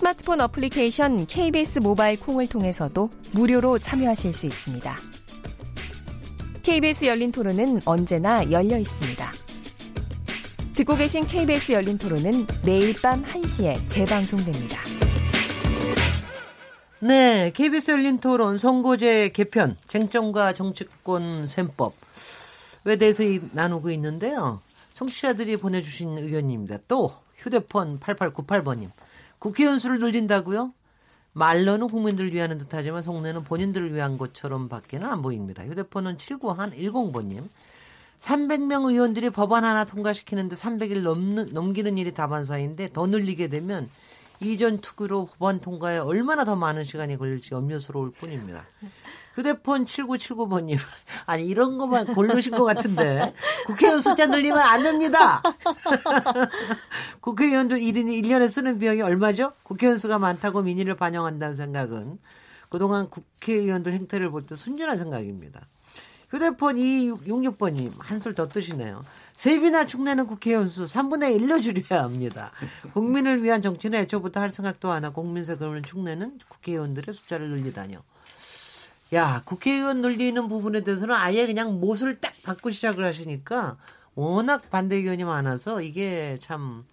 스마트폰 어플리케이션 KBS 모바일 콩을 통해서도 무료로 참여하실 수 있습니다. KBS 열린 토론은 언제나 열려 있습니다. 듣고 계신 KBS 열린 토론은 매일 밤 1시에 재방송됩니다. 네, KBS 열린 토론 선거제 개편, 쟁점과 정치권 셈법. 왜 대해서 나누고 있는데요. 청취자들이 보내주신 의견입니다. 또 휴대폰 8898번님. 국회의원 수를 늘린다고요? 말로는 국민들을 위하는 듯하지만 속내는 본인들을 위한 것처럼 밖에는 안 보입니다. 휴대폰은 7910번님. 300명 의원들이 법안 하나 통과시키는데 300일 넘는, 넘기는 일이 다반사인데 더 늘리게 되면 이전 투구로 법안 통과에 얼마나 더 많은 시간이 걸릴지 염려스러울 뿐입니다. 휴대폰 7979번님. 아니, 이런 것만 고르신 것 같은데. 국회의원 숫자 늘리면 안 됩니다. 국회의원들 1인이 1년에 쓰는 비용이 얼마죠? 국회의원 수가 많다고 민의를 반영한다는 생각은 그동안 국회의원들 행태를 볼 때 순진한 생각입니다. 휴대폰 2266번님, 한술 더 뜨시네요. 세비나 축내는 국회의원 수 3분의 1로 줄여야 합니다. 국민을 위한 정치는 애초부터 할 생각도 안 하고 국민 세금을 축내는 국회의원들의 숫자를 늘리다뇨. 야, 국회의원 늘리는 부분에 대해서는 아예 그냥 못을 딱 받고 시작을 하시니까 워낙 반대 의견이 많아서 이게 참,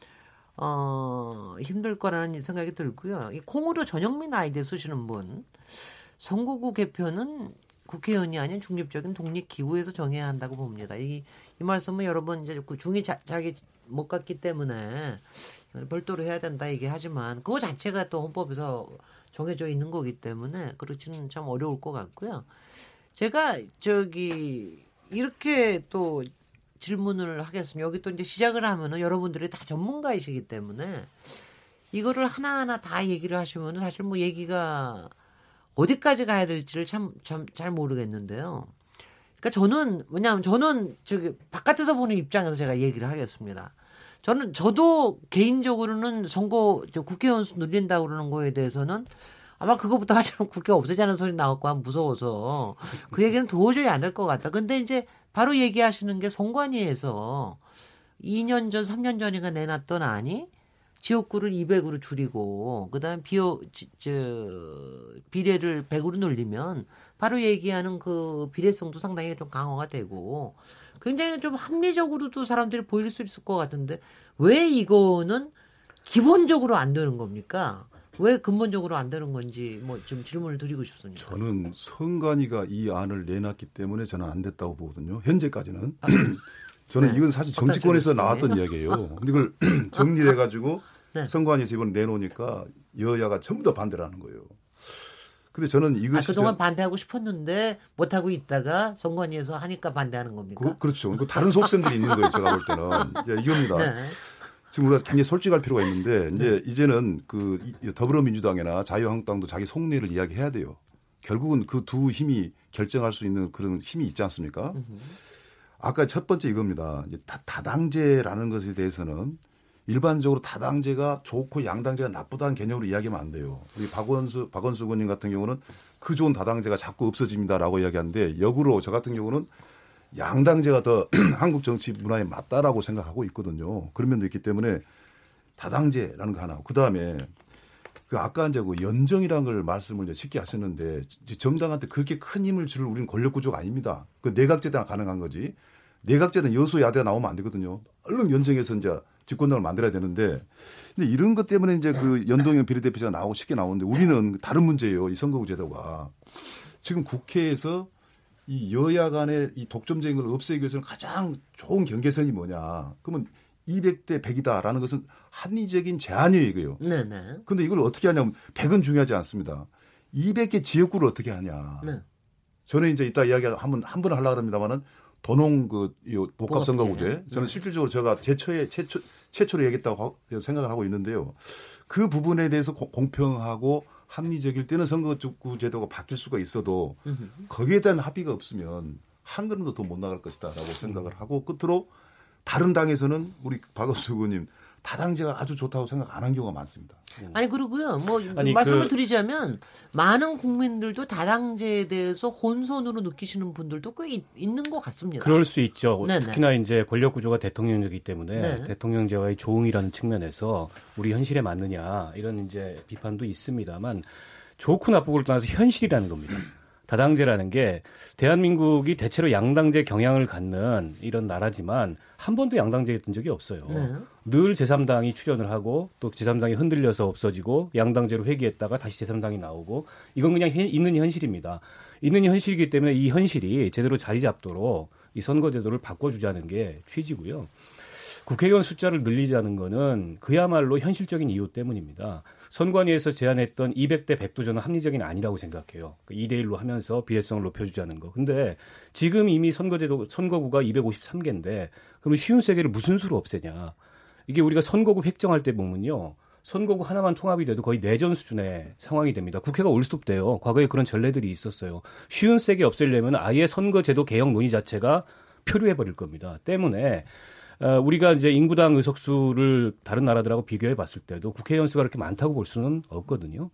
어, 힘들 거라는 생각이 들고요. 이 콩으로 전영민 아이디 쓰시는 분, 선거구 개표는 국회의원이 아닌 중립적인 독립 기구에서 정해야 한다고 봅니다. 이, 이 말씀은 여러분 이제 그 중이 자, 자기 못 갔기 때문에 별도로 해야 된다 얘기하지만 그거 자체가 또 헌법에서 정해져 있는 거기 때문에 그렇지는 참 어려울 것 같고요. 제가 저기 이렇게 또 질문을 하겠습니다. 여기 또 이제 시작을 하면은 여러분들이 다 전문가이시기 때문에 이거를 하나하나 다 얘기를 하시면은 사실 뭐 얘기가 어디까지 가야 될지를 참참잘 모르겠는데요. 그러니까 저는 뭐냐면 저는 저기 바깥에서 보는 입장에서 제가 얘기를 하겠습니다. 저는 저도 개인적으로는 선거 저 국회의원 수 늘린다 고 그러는 거에 대해서는 아마 그거부터 하자면 국회 없애자는 소리 나왔고 한 무서워서 그 얘기는 도저히 안 될 것 같다. 근데 이제 바로 얘기하시는 게 선관위에서 2년 전, 3년 전인가 내놨던 안이 지역구를 200으로 줄이고 그다음 비어 저 비례를 100으로 늘리면 바로 얘기하는 그 비례성도 상당히 좀 강화가 되고 굉장히 좀 합리적으로도 사람들이 보일 수 있을 것 같은데 왜 이거는 기본적으로 안 되는 겁니까? 왜 근본적으로 안 되는 건지 뭐 좀 질문을 드리고 싶습니다. 저는 선관위가 이 안을 내놨기 때문에 저는 안 됐다고 보거든요. 현재까지는. 아, 저는 네. 이건 사실 정치권에서 나왔던 이야기예요. 근데 이걸 정리를 해가지고 네. 선관위에서 이번 내놓으니까 여야가 전부 다 반대를 하는 거예요. 근데 저는 이것이 아, 그동안 저... 반대하고 싶었는데 못 하고 있다가 선관위에서 하니까 반대하는 겁니까? 그, 렇죠 다른 속셈들이 있는 거예요. 제가 볼 때는 이겁니다. 네. 지금 우리가 굉장히 솔직할 필요가 있는데 이제 네. 이제는 그 더불어민주당이나 자유한국당도 자기 속내를 이야기해야 돼요. 결국은 그 두 힘이 결정할 수 있는 그런 힘이 있지 않습니까? 아까 첫 번째 이겁니다. 이제 다, 다당제라는 것에 대해서는 일반적으로 다당제가 좋고 양당제가 나쁘다는 개념으로 이야기하면 안 돼요. 우리 박원수 박원수 의원님 같은 경우는 그 좋은 다당제가 자꾸 없어집니다라고 이야기하는데 역으로 저 같은 경우는 양당제가 더 한국 정치 문화에 맞다라고 생각하고 있거든요. 그런 면도 있기 때문에 다당제라는 거 하나. 그 다음에 그 아까 이제 그 연정이라는 걸 말씀을 이제 쉽게 하셨는데 정당한테 그렇게 큰 힘을 줄 우리는 권력 구조가 아닙니다. 그 내각제당 가능한 거지. 내각제는 여수 야대가 나오면 안 되거든요. 얼른 연정해서 이제 집권당을 만들어야 되는데 근데 이런 것 때문에 이제 그 연동형 비례대표제가 나오고 쉽게 나오는데 우리는 다른 문제예요. 이 선거구 제도가 지금 국회에서 이 여야 간의 이 독점적인 걸 없애기 위해서는 가장 좋은 경계선이 뭐냐. 그러면 200대 100이다라는 것은 합리적인 제한이에요, 이거요. 네네. 근데 이걸 어떻게 하냐면 100은 중요하지 않습니다. 200개 지역구를 어떻게 하냐. 네. 저는 이제 이따 이야기 한번 한 번 하려고 합니다만은 도농 그 복합 선거구제 저는 네. 실질적으로 제가 제초에 최초 최초로 얘기했다고 생각을 하고 있는데요. 그 부분에 대해서 공평하고 합리적일 때는 선거구 제도가 바뀔 수가 있어도 거기에 대한 합의가 없으면 한 걸음도 더 못 나갈 것이다라고 생각을 하고 끝으로 다른 당에서는 우리 박원수 의원님 다당제가 아주 좋다고 생각 안 한 경우가 많습니다. 아니 그리고요. 뭐 아니, 말씀을 그... 드리자면 많은 국민들도 다당제에 대해서 혼선으로 느끼시는 분들도 꽤 있, 는것 같습니다. 그럴 수 있죠. 네네. 특히나 이제 권력 구조가 대통령제이기 때문에 네. 대통령제와의 조응이라는 측면에서 우리 현실에 맞느냐 이런 이제 비판도 있습니다만 좋고 나쁘고를 떠나서 현실이라는 겁니다. 다당제라는 게 대한민국이 대체로 양당제 경향을 갖는 이런 나라지만 한 번도 양당제 했던 적이 없어요. 네. 늘 제3당이 출연을 하고 또 제3당이 흔들려서 없어지고 양당제로 회귀했다가 다시 제3당이 나오고 이건 그냥 있는 현실입니다. 있는 현실이기 때문에 이 현실이 제대로 자리 잡도록 이 선거제도를 바꿔주자는 게 취지고요. 국회의원 숫자를 늘리자는 거는 그야말로 현실적인 이유 때문입니다. 선관위에서 제안했던 200대 100도 저는 합리적인 아니라고 생각해요. 2대 그 1로 하면서 비례성을 높여주자는 거. 근데 지금 이미 선거제도 선거구가 253개인데 그러면 쉬운 세계를 무슨 수로 없애냐? 이게 우리가 선거구 획정할 때 보면요. 선거구 하나만 통합이 돼도 거의 내전 수준의 상황이 됩니다. 국회가 올스톱돼요. 과거에 그런 전례들이 있었어요. 쉬운 세계 없애려면 아예 선거제도 개혁 논의 자체가 표류해 버릴 겁니다. 때문에 어, 우리가 이제 인구당 의석수를 다른 나라들하고 비교해 봤을 때도 국회의원 수가 그렇게 많다고 볼 수는 없거든요.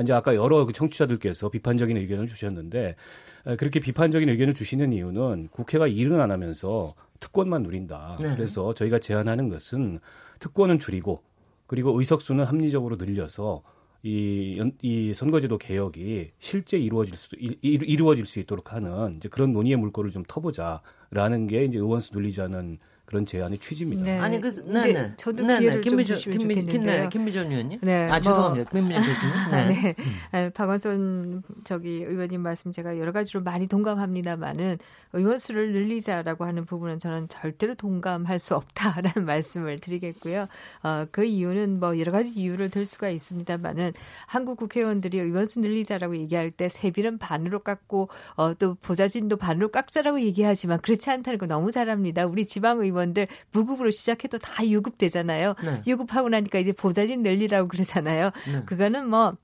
이제 아까 여러 그 청취자들께서 비판적인 의견을 주셨는데 어, 그렇게 비판적인 의견을 주시는 이유는 국회가 일은 안 하면서 특권만 누린다. 네. 그래서 저희가 제안하는 것은 특권은 줄이고 그리고 의석수는 합리적으로 늘려서 이, 이 선거제도 개혁이 실제 이루어질 수, 이, 이루어질 수 있도록 하는 이제 그런 논의의 물꼬를 좀 터보자라는 게 이제 의원수 늘리자는 그런 제안의 취지입니다. 네. 아니 그 네, 네. 저도 네, 기회를 네. 김미정, 좀 주시면 김미, 좋겠는데요. 김미정 의원님. 네. 아 뭐, 죄송합니다. 김미정 교수님. 네. 네. 음. 박원순 저기 의원님 말씀 제가 여러 가지로 많이 동감합니다만은 의원 수를 늘리자라고 하는 부분은 저는 절대로 동감할 수 없다라는 말씀을 드리겠고요. 어, 그 이유는 뭐 여러 가지 이유를 들 수가 있습니다만은 한국 국회의원들이 의원 수 늘리자라고 얘기할 때 세비는 반으로 깎고 어, 또 보좌진도 반으로 깎자라고 얘기하지만 그렇지 않다는 거 너무 잘합니다. 우리 지방 의원 의원들 무급으로 시작해도 다 유급되잖아요. 네. 유급하고 나니까 이제 보좌진 늘리라고 그러잖아요. 네. 그거는 뭐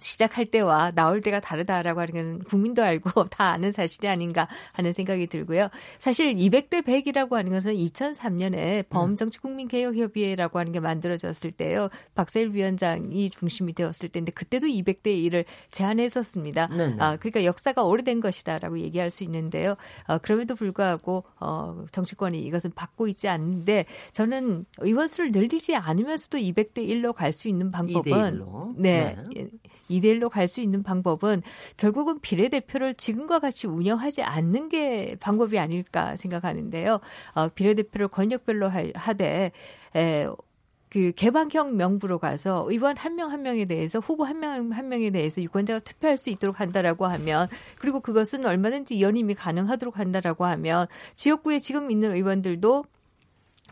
시작할 때와 나올 때가 다르다라고 하는 건 국민도 알고 다 아는 사실이 아닌가 하는 생각이 들고요. 사실 200대 100이라고 하는 것은 2003년에 범정치국민개혁협의회라고 하는 게 만들어졌을 때요. 박세일 위원장이 중심이 되었을 때인데 그때도 200대 1을 제안했었습니다. 네네. 아, 그러니까 역사가 오래된 것이다라고 얘기할 수 있는데요. 어, 그럼에도 불구하고 어, 정치권이 이것은 받고 있지 않는데 저는 의원수를 늘리지 않으면서도 200대 1로 갈 수 있는 방법은 네. 네. 2대1로 갈 수 있는 방법은 결국은 비례대표를 지금과 같이 운영하지 않는 게 방법이 아닐까 생각하는데요. 어, 비례대표를 권역별로 하되 에, 그 개방형 명부로 가서 의원 한 명한 한 명에 대해서 후보 한 명한 한 명에 대해서 유권자가 투표할 수 있도록 한다라고 하면 그리고 그것은 얼마든지 연임이 가능하도록 한다라고 하면 지역구에 지금 있는 의원들도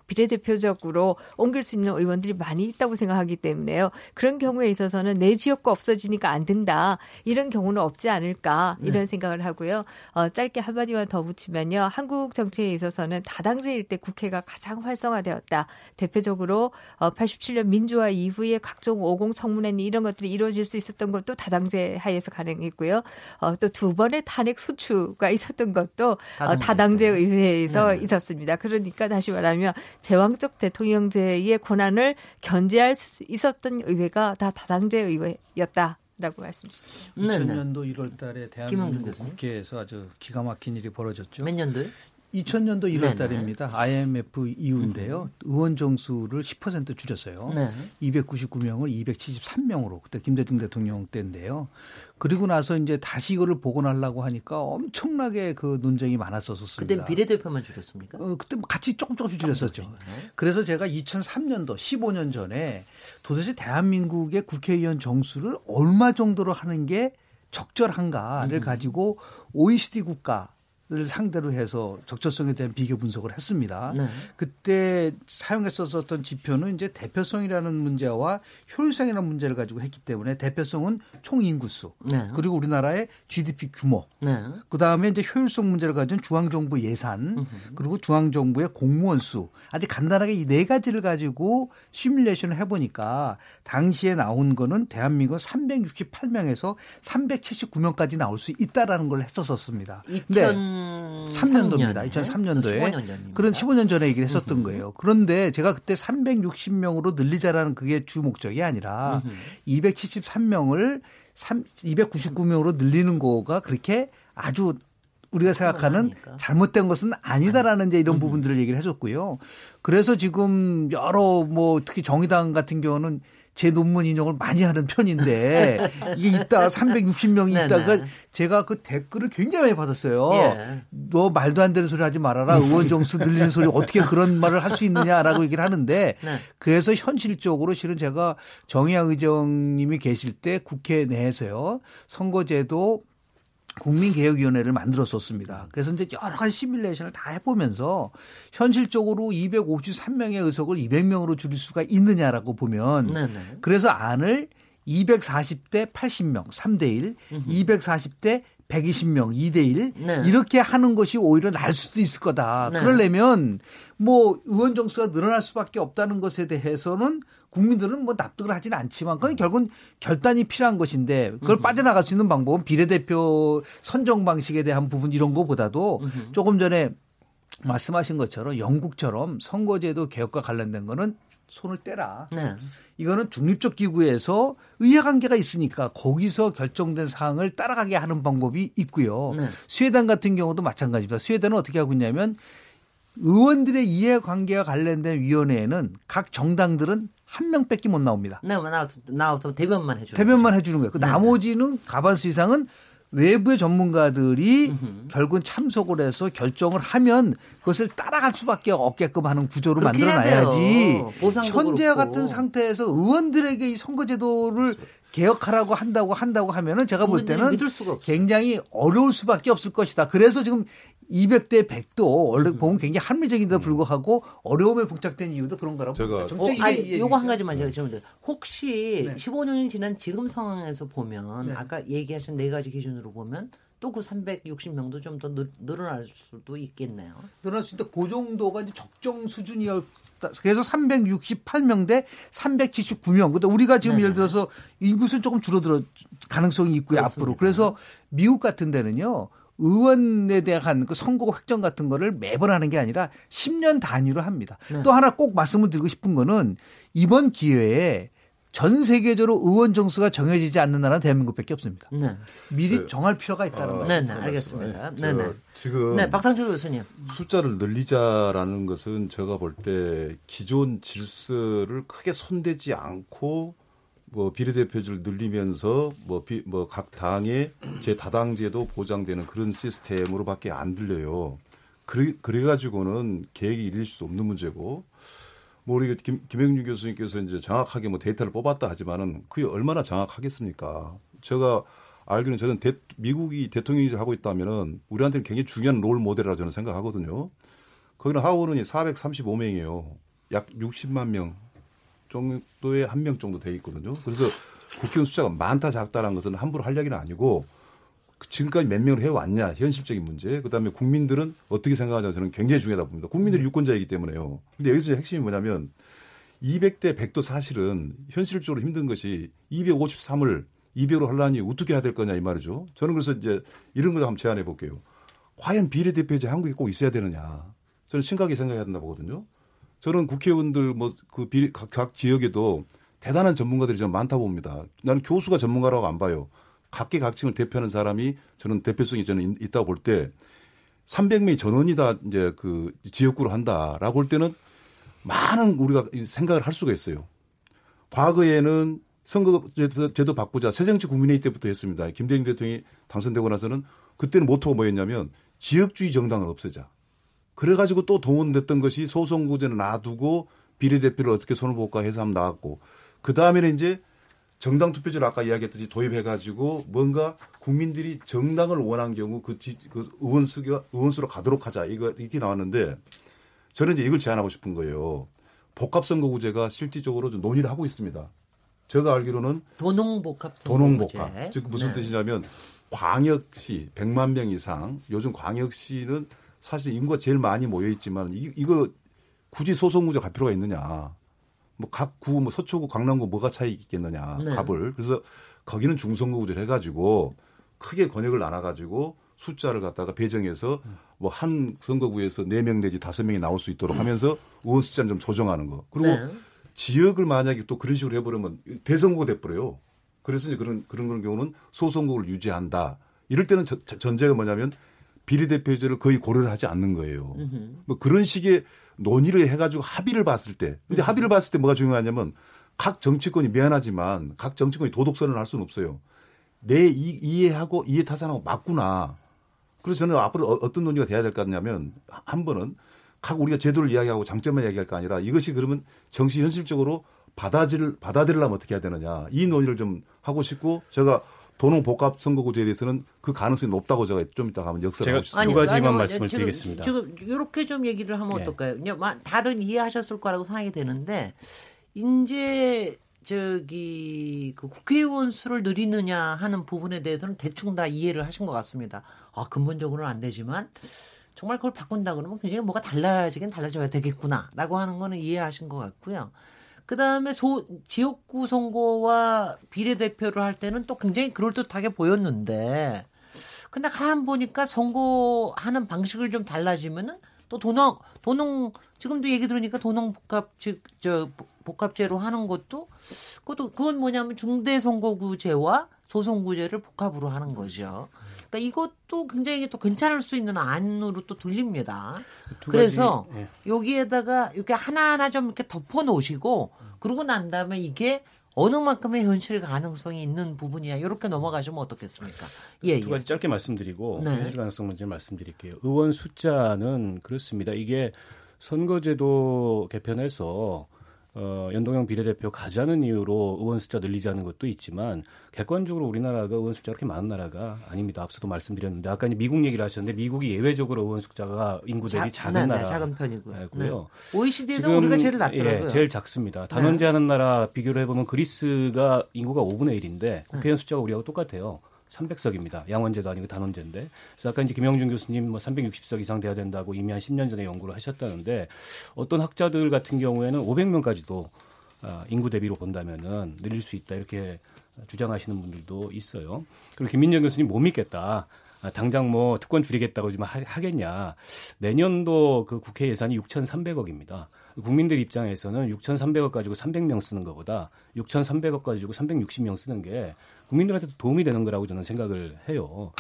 비례대표적으로 옮길 수 있는 의원들이 많이 있다고 생각하기 때문에요. 그런 경우에 있어서는 내 지역구 없어지니까 안 된다. 이런 경우는 없지 않을까 이런 네. 생각을 하고요. 어, 짧게 한마디만 더 붙이면요. 한국 정치에 있어서는 다당제일 때 국회가 가장 활성화되었다. 대표적으로 어, 87년 민주화 이후에 각종 오공 청문회 이런 것들이 이루어질 수 있었던 것도 다당제 하에서 가능했고요. 어, 또 두 번의 탄핵 소추가 있었던 것도 어, 다당제 의회에서 네. 있었습니다. 그러니까 다시 말하면 제왕적 대통령제의 권한을 견제할 수 있었던 의회가 다 다당제 의회였다. 라고 말씀 주셨죠. 2000년도 1월 달에 대한민국 국회에서 아주 기가 막힌 일이 벌어졌죠. 몇 년도요? 2000년도 1월 달입니다. IMF 이후인데요. 의원 정수를 10% 줄였어요. 네. 299명을 273명으로 그때 김대중 대통령 때인데요. 그리고 나서 이제 다시 이거를 복원하려고 하니까 엄청나게 그 논쟁이 많았었습니다. 그때 비례대표만 줄였습니까? 어, 그때 뭐 같이 조금 조금씩 줄였었죠. 네. 그래서 제가 2003년도 15년 전에 도대체 대한민국의 국회의원 정수를 얼마 정도로 하는 게 적절한가를 음. 가지고 OECD 국가 을 상대로 해서 적절성에 대한 비교 분석을 했습니다. 네. 그때 사용했었던 지표는 이제 대표성이라는 문제와 효율성이라는 문제를 가지고 했기 때문에 대표성은 총 인구수 네. 그리고 우리나라의 GDP 규모 네. 그 다음에 이제 효율성 문제를 가진 중앙정부 예산 그리고 중앙정부의 공무원 수 아주 간단하게 이 네 가지를 가지고 시뮬레이션을 해보니까 당시에 나온 거는 대한민국 368명에서 379명까지 나올 수 있다라는 걸 했었었습니다. 2003년도입니다. 2003년도에 15년 그런 15년 전에 얘기를 했었던 거예요. 그런데 제가 그때 360명으로 늘리자라는 그게 주 목적이 아니라 273명을 3, 299명으로 늘리는 거가 그렇게 아주 우리가 생각하는 잘못된 것은 아니다라는 이제 이런 부분들을 얘기를 해줬고요. 그래서 지금 여러 뭐 특히 정의당 같은 경우는 제 논문 인용을 많이 하는 편인데 이게 있다가 360명이 있다가 제가 그 댓글을 굉장히 많이 받았어요. 예. 너 말도 안 되는 소리 하지 말아라. 의원 정수 들리는 소리 어떻게 그런 말을 할 수 있느냐라고 얘기를 하는데 네. 그래서 현실적으로 실은 제가 정의학 의정님이 계실 때 국회 내에서요. 선거제도 국민개혁위원회를 만들었었습니다. 그래서 이제 여러 가지 시뮬레이션을 다 해보면서 현실적으로 253명의 의석을 200명으로 줄일 수가 있느냐라고 보면 네네. 그래서 안을 240대 80명 3대 1, 으흠. 240대 120명 2대 1 네. 이렇게 하는 것이 오히려 나을 수도 있을 거다. 네. 그러려면 뭐 의원 정수가 늘어날 수밖에 없다는 것에 대해서는 국민들은 뭐 납득을 하지는 않지만 그건 결국은 결단이 필요한 것인데 그걸 빠져나갈 수 있는 방법은 비례대표 선정 방식에 대한 부분 이런 거보다도 조금 전에 말씀하신 것처럼 영국처럼 선거제도 개혁과 관련된 거는 손을 떼라. 네. 이거는 중립적 기구에서 의사관계가 있으니까 거기서 결정된 사항을 따라가게 하는 방법이 있고요. 네. 스웨덴 같은 경우도 마찬가지입니다. 스웨덴은 어떻게 하고 있냐면 의원들의 이해관계와 관련된 위원회에는 각 정당들은 한 명밖에 못 나옵니다. 네, 뭐 나와서, 나와서 대변만 해주는 대변만 거죠. 해주는 거예요. 그 네. 나머지는 가반수 이상은 외부의 전문가들이. 결국은 참석을 해서 결정을 하면 그것을 따라갈 수밖에 없게끔 하는 구조로 만들어놔야지 현재와 그렇고. 같은 상태에서 의원들에게 이 선거제도를 개혁하라고 한다고 한다고 하면은 제가 볼 때는 굉장히 어려울 수밖에 없을 것이다. 그래서 지금 200대 100도 원래 음. 보면 굉장히 합리적인데도 불구하고 어려움에 봉착된 이유도 그런 거라고 제가 정책 어, 아니, 요거 한 가지만 제가 질문드요 혹시 네. 15년이 지난 지금 상황에서 보면 네. 아까 얘기하신 네 가지 기준으로 보면 또 그 360명도 좀 더 늘어날 수도 있겠네요. 늘어날 수 있다. 그 정도가 이제 적정 수준이었 그래서 368명 대 379명. 근데 우리가 지금 네 예를 들어서 인구수 조금 줄어들 어 가능성이 있고요, 그렇습니다. 앞으로. 그래서 미국 같은 데는요. 의원에 대한 그 선거 획정 같은 거를 매번 하는 게 아니라 10년 단위로 합니다. 네. 또 하나 꼭 말씀을 드리고 싶은 거는 이번 기회에 전 세계적으로 의원 정수가 정해지지 않는 나라는 대한민국밖에 없습니다. 네. 미리 네. 정할 필요가 있다는 아, 네, 네, 알겠습니다. 네, 네. 지금 네, 박상철 교수님. 숫자를 늘리자라는 것은 제가 볼 때 기존 질서를 크게 손대지 않고 뭐 비례대표제를 늘리면서 뭐각 뭐 당의 제 다당제도 보장되는 그런 시스템으로밖에 안 들려요. 그래 그래 가지고는 계획이 이룰 수 없는 문제고 뭐 우리 김, 김영준 교수님께서 이제 정확하게 뭐 데이터를 뽑았다 하지만은 그게 얼마나 정확하겠습니까? 제가 알기로는 저는 대, 미국이 대통령이 하고 있다면은 우리한테는 굉장히 중요한 롤 모델이라 저는 생각하거든요. 거기는 하원은이 435명이에요. 약 60만 명 정도의 한명 정도 돼 있거든요. 그래서 국회의원 숫자가 많다 작다라는 것은 함부로 할 얘기는 아니고 지금까지 몇 명을 해왔냐 현실적인 문제 그다음에 국민들은 어떻게 생각하냐 저는 굉장히 중요하다 봅니다. 국민들이 음. 유권자이기 때문에요. 근데 여기서 핵심이 뭐냐면 200대 100도 사실은 현실적으로 힘든 것이 253을 200으로 하려니 어떻게 해야 될 거냐 이 말이죠. 저는 그래서 이제 이런 걸 한번 제안해 볼게요. 과연 비례대표제 한국에 꼭 있어야 되느냐. 저는 심각하게 생각해야 된다 보거든요. 저는 국회의원들 뭐그 각, 각 지역에도 대단한 전문가들이 좀 많다 봅니다. 나는 교수가 전문가라고 안 봐요. 각계각층을 대표하는 사람이 저는 대표성이 저는 있다고 볼 때 300명이 전원이다 이제 그 지역구로 한다라고 할 때는 많은 우리가 생각을 할 수가 있어요. 과거에는 선거 제도 바꾸자 새정치 국민회의 때부터 했습니다. 김대중 대통령이 당선되고 나서는 그때는 모토가 뭐였냐면 지역주의 정당을 없애자. 그래가지고 또 동원됐던 것이 소송구제는 놔두고 비례대표를 어떻게 손을 볼까 해서 한번 나왔고 그 다음에는 이제 정당 투표제를 아까 이야기했듯이 도입해가지고 뭔가 국민들이 정당을 원한 경우 그, 지, 그 의원 수가 의원수로 가도록 하자 이거 이렇게 나왔는데 저는 이제 이걸 제안하고 싶은 거예요. 복합선거구제가 실질적으로 좀 논의를 하고 있습니다. 제가 알기로는 도농복합 도농복합 즉 무슨 네. 뜻이냐면 광역시 100만 명 이상 요즘 광역시는 사실 인구가 제일 많이 모여 있지만 이, 이거 굳이 소송 구제 갈 필요가 있느냐. 뭐 각 구, 뭐 서초구, 강남구 뭐가 차이 있겠느냐. 네. 갑을. 그래서 거기는 중선거 구제를 해가지고 크게 권역을 나눠가지고 숫자를 갖다가 배정해서 뭐 한 선거구에서 4명 내지 5명이 나올 수 있도록 하면서 의원 숫자는 좀 조정하는 거. 그리고 네. 지역을 만약에 또 그런 식으로 해버리면 대선거가 돼버려요. 그래서 이제 그런, 그런 그런 경우는 소선거를 유지한다. 이럴 때는 저, 전제가 뭐냐면 비례대표제를 거의 고려를 하지 않는 거예요. 뭐 그런 식의 논의를 해가지고 합의를 봤을 때. 근데 합의를 봤을 때 뭐가 중요하냐면 각 정치권이 미안하지만 각 정치권이 도덕선언을 할 수는 없어요. 내 이, 이해하고 이해 타산하고 맞구나. 그래서 저는 앞으로 어, 어떤 논의가 돼야 될 것 같냐면 한 번은 각 우리가 제도를 이야기하고 장점만 이야기할 거 아니라 이것이 그러면 정치 현실적으로 받아들 받아들이려면 어떻게 해야 되느냐 이 논의를 좀 하고 싶고 제가 도농 복합 선거구제에 대해서는 그 가능성이 높다고 제가 좀 이따 가면 역설을 하고 싶습니다. 두 가지만 아니, 말씀을 지금, 드리겠습니다. 지금 이렇게 좀 얘기를 하면 네. 어떨까요? 다른 이해하셨을 거라고 생각이 되는데 이제 저기 그 국회의원 수를 늘리느냐 하는 부분에 대해서는 대충 다 이해를 하신 것 같습니다. 아 근본적으로는 안 되지만 정말 그걸 바꾼다 그러면 굉장히 뭐가 달라지긴 달라져야 되겠구나라고 하는 거는 이해하신 것 같고요. 그 다음에 소 지역구 선거와 비례대표를 할 때는 또 굉장히 그럴듯하게 보였는데 근데 가만 보니까 선거하는 방식을 좀 달라지면은 또 도농 도농 지금도 얘기 들으니까 도농 복합 즉저 복합제로 하는 것도 그것도 그건 뭐냐면 중대 선거구제와 소선구제를 복합으로 하는 거죠. 그러니까 이것도 굉장히 또 괜찮을 수 있는 안으로 또 들립니다. 그래서 예. 여기에다가 이렇게 하나하나 좀 이렇게 덮어 놓으시고 그러고 난 다음에 이게 어느 만큼의 현실 가능성이 있는 부분이야 이렇게 넘어가시면 어떻겠습니까? 예, 두 가지 예. 짧게 말씀드리고 네. 현실 가능성 문제 말씀드릴게요. 의원 숫자는 그렇습니다. 이게 선거제도 개편해서 어, 연동형 비례대표 가자는 이유로 의원 숫자 늘리자는 것도 있지만 객관적으로 우리나라가 의원 숫자 그렇게 많은 나라가 아닙니다. 앞서도 말씀드렸는데 아까 이제 미국 얘기를 하셨는데 미국이 예외적으로 의원 숫자가 인구 대비 자, 작은 네, 나라 작은 편이고요. 네. OECD에서 우리가 제일 낮더라고요. 예, 제일 작습니다. 단원제하는 나라 비교를 해보면 그리스가 인구가 5분의 1인데 국회의원 숫자가 우리하고 똑같아요. 300석입니다. 양원제도 아니고 단원제인데. 그래서 아까 이제 김영준 교수님 뭐 360석 이상 돼야 된다고 이미 한 10년 전에 연구를 하셨다는데 어떤 학자들 같은 경우에는 500명까지도 아, 인구 대비로 본다면은 늘릴 수 있다 이렇게 주장하시는 분들도 있어요. 그리고 김민정 교수님 못 믿겠다. 아, 당장 뭐 특권 줄이겠다고 지금 하겠냐. 내년도 그 국회 예산이 6,300억입니다. 국민들 입장에서는 6,300억 가지고 300명 쓰는 것보다 6,300억 가지고 360명 쓰는 게 국민들한테도 도움이 되는 거라고 저는 생각을 해요.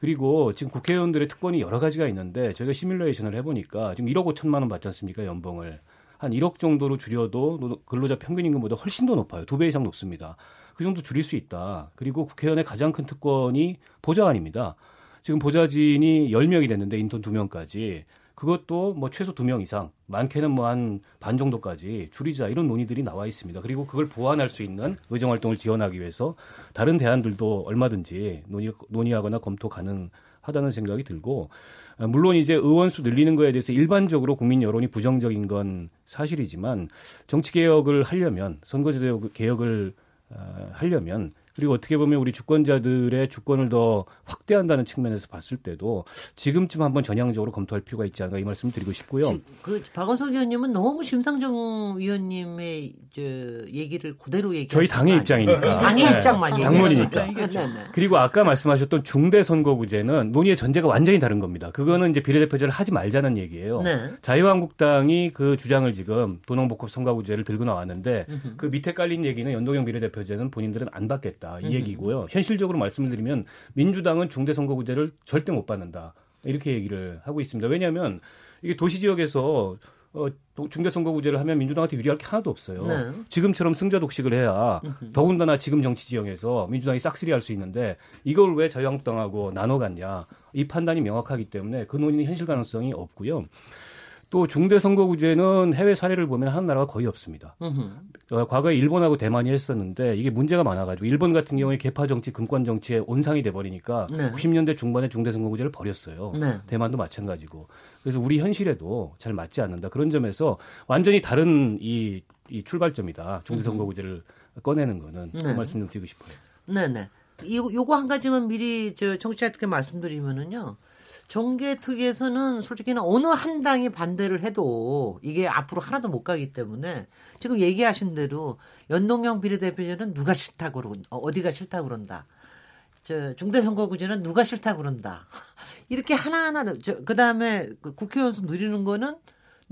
그리고 지금 국회의원들의 특권이 여러 가지가 있는데 저희가 시뮬레이션을 해보니까 지금 1억 5천만 원 받지 않습니까 연봉을 한 1억 정도로 줄여도 근로자 평균 임금보다 훨씬 더 높아요. 두 배 이상 높습니다. 그 정도 줄일 수 있다. 그리고 국회의원의 가장 큰 특권이 보좌관입니다. 지금 보좌진이 10명이 됐는데 인턴 2명까지 그것도 뭐 최소 두명 이상, 많게는 뭐 한 반 정도까지 줄이자 이런 논의들이 나와 있습니다. 그리고 그걸 보완할 수 있는 의정 활동을 지원하기 위해서 다른 대안들도 얼마든지 논의, 논의하거나 검토 가능하다는 생각이 들고 아, 물론 이제 의원 수 늘리는 거에 대해서 일반적으로 국민 여론이 부정적인 건 사실이지만 정치 개혁을 하려면 선거제도 개혁을 아, 하려면 그리고 어떻게 보면 우리 주권자들의 주권을 더 확대한다는 측면에서 봤을 때도 지금쯤 한번 전향적으로 검토할 필요가 있지 않을까 이 말씀을 드리고 싶고요. 그 박원석 의원님은 너무 심상정 위원님의 저 얘기를 그대로 얘기 저희 당의 입장이니까. 당의 네. 입장만 당론이니까. 네, 네. 그리고 아까 말씀하셨던 중대 선거구제는 논의의 전제가 완전히 다른 겁니다. 그거는 이제 비례대표제를 하지 말자는 얘기예요. 네. 자유한국당이 그 주장을 지금 도농복합 선거구제를 들고 나왔는데 그 밑에 깔린 얘기는 연동형 비례대표제는 본인들은 안 받겠다. 있다 이 얘기고요. 현실적으로 말씀을 드리면 민주당은 중대선거구제를 절대 못 받는다 이렇게 얘기를 하고 있습니다. 왜냐하면 이게 도시 지역에서 어, 중대선거구제를 하면 민주당한테 유리할 게 하나도 없어요. 네. 지금처럼 승자 독식을 해야 더군다나 지금 정치 지형에서 민주당이 싹쓸이 할 수 있는데 이걸 왜 자유한국당하고 나눠 갔냐. 이 판단이 명확하기 때문에 그 논의는 현실 가능성이 없고요. 또 중대 선거구제는 해외 사례를 보면 하는 나라가 거의 없습니다. 어, 과거에 일본하고 대만이 했었는데 이게 문제가 많아가지고 일본 같은 경우에 개파 정치, 금권 정치에 온상이 돼버리니까 네. 90년대 중반에 중대 선거구제를 버렸어요. 네. 대만도 마찬가지고. 그래서 우리 현실에도 잘 맞지 않는다. 그런 점에서 완전히 다른 이, 이 출발점이다. 중대 선거구제를 꺼내는 거는 네. 그 말씀 좀 드리고 싶어요. 네네. 이 요거 한 가지만 미리 저 청취자들께 말씀드리면은요. 정계 특위에서는 솔직히는 어느 한 당이 반대를 해도 이게 앞으로 하나도 못 가기 때문에 지금 얘기하신 대로 연동형 비례대표제는 누가 싫다고 그러 어, 어디가 싫다고 그런다. 저 중대선거구제는 누가 싫다고 그런다. 이렇게 하나하나 저 그다음에 그 국회의원 수 누리는 거는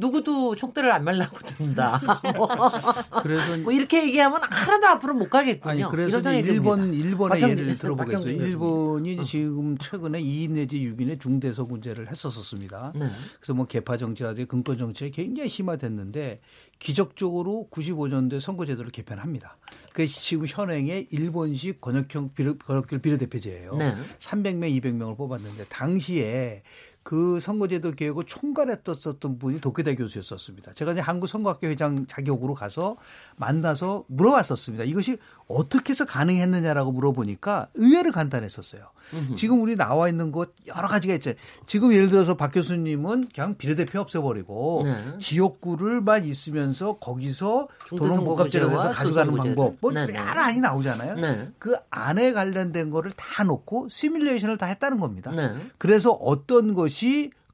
누구도 총대를 안 말라고 든다. 그래서 뭐 이렇게 얘기하면 하나도 앞으로 못 가겠군요. 아니, 그래서 일본 일본의 예를 들어보겠습니다. 일본이 어. 지금 최근에 2인 내지 6인의 중대서군제를 했었었습니다. 네. 그래서 뭐 개파 정치라든지 근권 정치가 굉장히 심화됐는데 기적적으로 95년도에 선거제도를 개편합니다. 그게 지금 현행의 일본식 권역형 비례, 권역별 비례대표제예요. 네. 300명, 200명을 뽑았는데 당시에 그 선거제도 개혁을 총괄했었던 분이 도쿄대 교수였었습니다. 제가 이제 한국 선거학교 회장 자격으로 가서 만나서 물어봤었습니다. 이것이 어떻게 해서 가능했느냐라고 물어보니까 의외로 간단했었어요. 음흠. 지금 우리 나와 있는 것 여러 가지가 있죠. 지금 예를 들어서 박 교수님은 그냥 비례대표 없애버리고 네. 지역구를만 있으면서 거기서 도농복합제로 해서 가져가는 방법 뭐 네, 네. 많이 나오잖아요. 네. 그 안에 관련된 거를 다 놓고 시뮬레이션을 다 했다는 겁니다. 네. 그래서 어떤 것이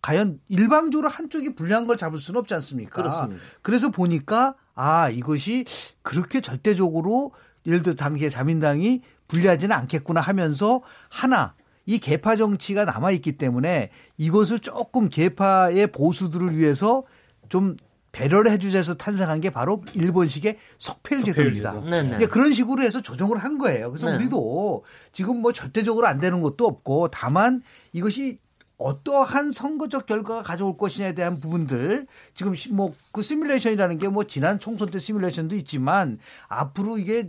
과연 일방적으로 한쪽이 불리한 걸 잡을 수는 없지 않습니까? 그렇습니다. 그래서 보니까 아 이것이 그렇게 절대적으로 예를 들어 당시에 자민당이 불리하지는 않겠구나 하면서 하나 이 개파 정치가 남아 있기 때문에 이것을 조금 개파의 보수들을 위해서 좀 배려를 해주셔서 탄생한 게 바로 일본식의 석패율 제도입니다. 그러니까 그런 식으로 해서 조정을 한 거예요. 그래서 네. 우리도 지금 뭐 절대적으로 안 되는 것도 없고 다만 이것이 어떠한 선거적 결과가 가져올 것이냐에 대한 부분들 지금 뭐 그 시뮬레이션이라는 게 뭐 지난 총선 때 시뮬레이션도 있지만 앞으로 이게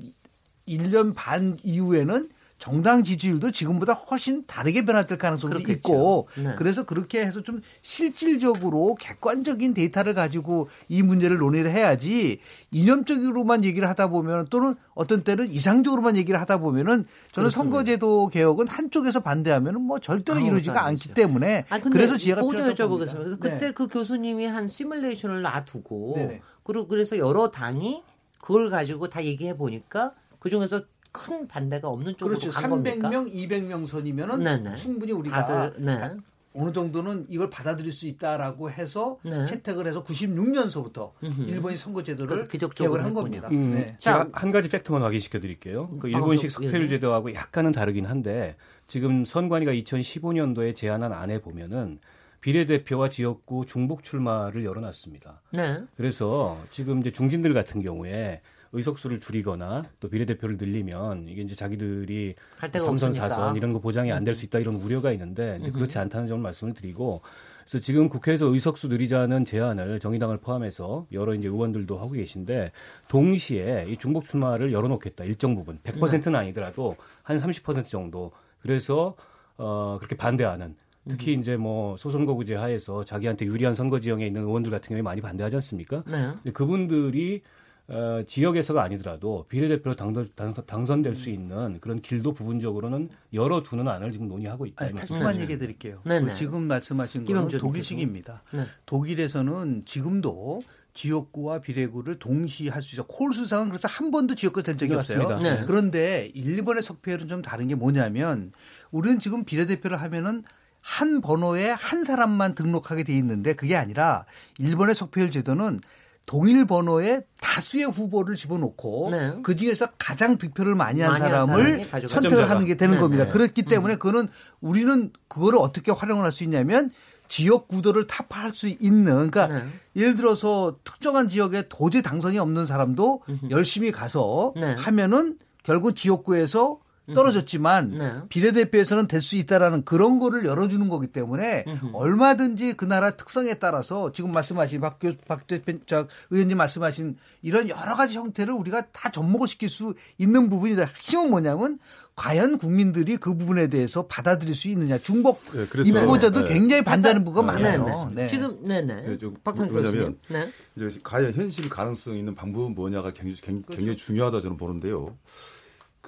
1년 반 이후에는 정당 지지율도 지금보다 훨씬 다르게 변화될 가능성도 그렇겠죠. 있고 네. 그래서 그렇게 해서 좀 실질적으로 객관적인 데이터를 가지고 이 문제를 논의를 해야지 이념적으로만 얘기를 하다 보면 또는 어떤 때는 이상적으로만 얘기를 하다 보면은 저는 그렇습니다. 선거제도 개혁은 한쪽에서 반대하면은 뭐 절대로 이루어지가 않기 때문에 아, 그래서 지혜가 필요하다고 여쭤보겠습니다. 그래서 그때 네. 그 교수님이 한 시뮬레이션을 놔두고 네네. 그리고 그래서 여러 당이 그걸 가지고 다 얘기해 보니까 그 중에서 큰 반대가 없는 쪽으로 그렇죠. 간 300명, 겁니까? 200명 선이면은 네네. 충분히 우리가 다들, 네. 어느 정도는 이걸 받아들일 수 있다라고 해서 네. 채택을 해서 96년서부터 일본이 선거 제도를 개혁을 한 겁니다. 음, 네. 제가 한 가지 팩트만 확인시켜 드릴게요. 그 일본식 석패율 제도하고 약간은 다르긴 한데 지금 선관위가 2015년도에 제안한 안에 보면은 비례대표와 지역구 중복 출마를 열어놨습니다. 네. 그래서 지금 이제 중진들 같은 경우에 의석수를 줄이거나 또 비례대표를 늘리면 이게 이제 자기들이 삼선 사선 이런 거 보장이 안 될 수 있다 이런 우려가 있는데 그렇지 않다는 점을 말씀을 드리고 그래서 지금 국회에서 의석수 늘리자는 제안을 정의당을 포함해서 여러 이제 의원들도 하고 계신데 동시에 이 중복 출마를 열어놓겠다 일정 부분. 100%는 아니더라도 한 30% 정도. 그래서 어 그렇게 반대하는 특히 이제 뭐 소선거구제 하에서 자기한테 유리한 선거 지형에 있는 의원들 같은 경우에 많이 반대하지 않습니까? 네. 그분들이 어, 지역에서가 아니더라도 비례대표로 당선, 당선, 될수 있는 그런 길도 부분적으로는 열어두는 안을 지금 논의하고 있다. 팩트만 네. 얘기해 드릴게요. 네, 네. 지금 말씀하신 건 독일식입니다. 네. 독일에서는 지금도 지역구와 비례구를 동시에 할 수 있어. 콜 수상은 그래서 한 번도 지역구 된 적이 없어요. 네. 그런데 일본의 석패율은 좀 다른 게 뭐냐면 우리는 지금 비례대표를 하면은 한 번호에 한 사람만 등록하게 돼 있는데 그게 아니라 일본의 석패율 제도는 동일 번호에 다수의 후보를 집어넣고 네. 그 중에서 가장 득표를 많이 한 많이 사람을 선택을 하는 게 되는 네. 겁니다. 네. 그렇기 음. 때문에 음. 그거는 우리는 그거를 어떻게 활용을 할 수 있냐면 지역 구도를 타파할 수 있는 그러니까 네. 예를 들어서 특정한 지역에 도저히 당선이 없는 사람도 음흠. 열심히 가서 네. 하면은 결국 지역구에서 떨어졌지만 네. 비례대표에서는 될 수 있다라는 그런 거를 열어주는 거기 때문에 얼마든지 그 나라 특성에 따라서 지금 말씀하신 박, 교, 박 대표, 저 의원님 말씀하신 이런 여러 가지 형태를 우리가 다 접목을 시킬 수 있는 부분이다. 핵심은 뭐냐면 과연 국민들이 그 부분에 대해서 받아들일 수 있느냐. 중복 네, 이 후보자도 네. 굉장히 반대하는 부분가 네, 많아요. 네, 네. 지금 네네. 네, 박한 왜냐하면 네. 이제 과연 현실 가능성 있는 방법은 뭐냐가 굉장히, 굉장히 그렇죠. 중요하다 저는 보는데요.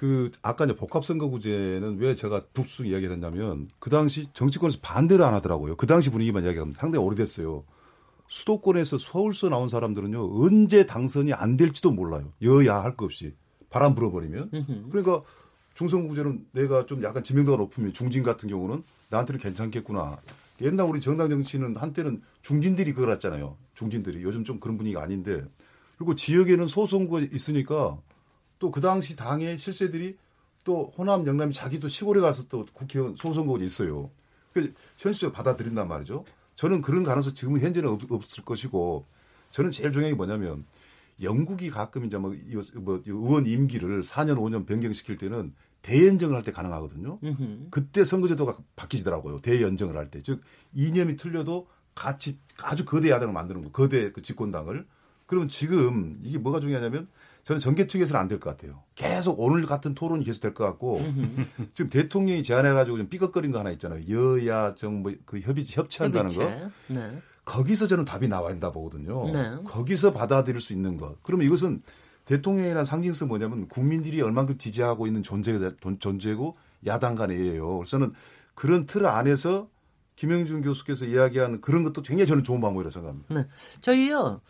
그 아까 이제 복합선거구제는 왜 제가 북수 이야기를 했냐면 그 당시 정치권에서 반대를 안 하더라고요. 그 당시 분위기만 이야기하면 상당히 오래됐어요. 수도권에서 서울서 나온 사람들은요 언제 당선이 안 될지도 몰라요. 여야 할 것 없이 바람 불어버리면 그러니까 중선구제는 내가 좀 약간 지명도가 높으면 중진 같은 경우는 나한테는 괜찮겠구나. 옛날 우리 정당 정치는 한때는 중진들이 그걸 했잖아요. 중진들이 요즘 좀 그런 분위기가 아닌데 그리고 지역에는 소선구가 있으니까 또 그 당시 당의 실세들이 또 호남 영남이 자기도 시골에 가서 또 국회의원 소선거가 있어요. 그 현실적으로 받아들인단 말이죠. 저는 그런 가능성 지금 현재는 없, 없을 것이고 저는 제일 중요한 게 뭐냐면 영국이 가끔 이제 뭐, 뭐 의원 임기를 4년 5년 변경시킬 때는 대연정을 할 때 가능하거든요. 으흠. 그때 선거제도가 바뀌시더라고요. 대연정을 할 때. 즉 이념이 틀려도 같이 아주 거대 야당을 만드는 거. 거대 그 집권당을. 그러면 지금 이게 뭐가 중요하냐면 저는 정계특위에서는 안 될 것 같아요. 계속 오늘 같은 토론이 계속 될 것 같고 지금 대통령이 제안해가지고 좀 삐걱거린 거 하나 있잖아요. 여야 정부 그 협의 협치한다는 협의체. 거. 네. 거기서 저는 답이 나와야 된다 보거든요. 네. 거기서 받아들일 수 있는 것. 그러면 이것은 대통령이란 상징성 뭐냐면 국민들이 얼만큼 지지하고 있는 존재가 존재고 야당 간이에요. 그래서는 그런 틀 안에서 김영준 교수께서 이야기한 그런 것도 굉장히 저는 좋은 방법이라고 생각합니다. 네. 저희요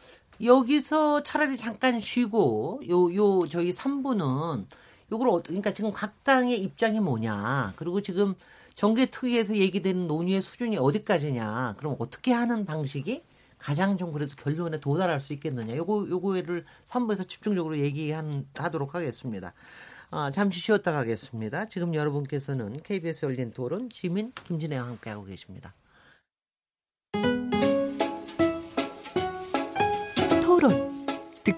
여기서 차라리 잠깐 쉬고 요 요 저희 3부는 요걸 어, 그러니까 지금 각 당의 입장이 뭐냐. 그리고 지금 정계 특위에서 얘기되는 논의의 수준이 어디까지냐. 그럼 어떻게 하는 방식이 가장 좀 그래도 결론에 도달할 수 있겠느냐. 요거 요거를 3부에서 집중적으로 얘기하도록 하겠습니다. 아, 잠시 쉬었다 가겠습니다. 지금 여러분께서는 KBS 열린 토론 지민 김진애와 함께하고 계십니다.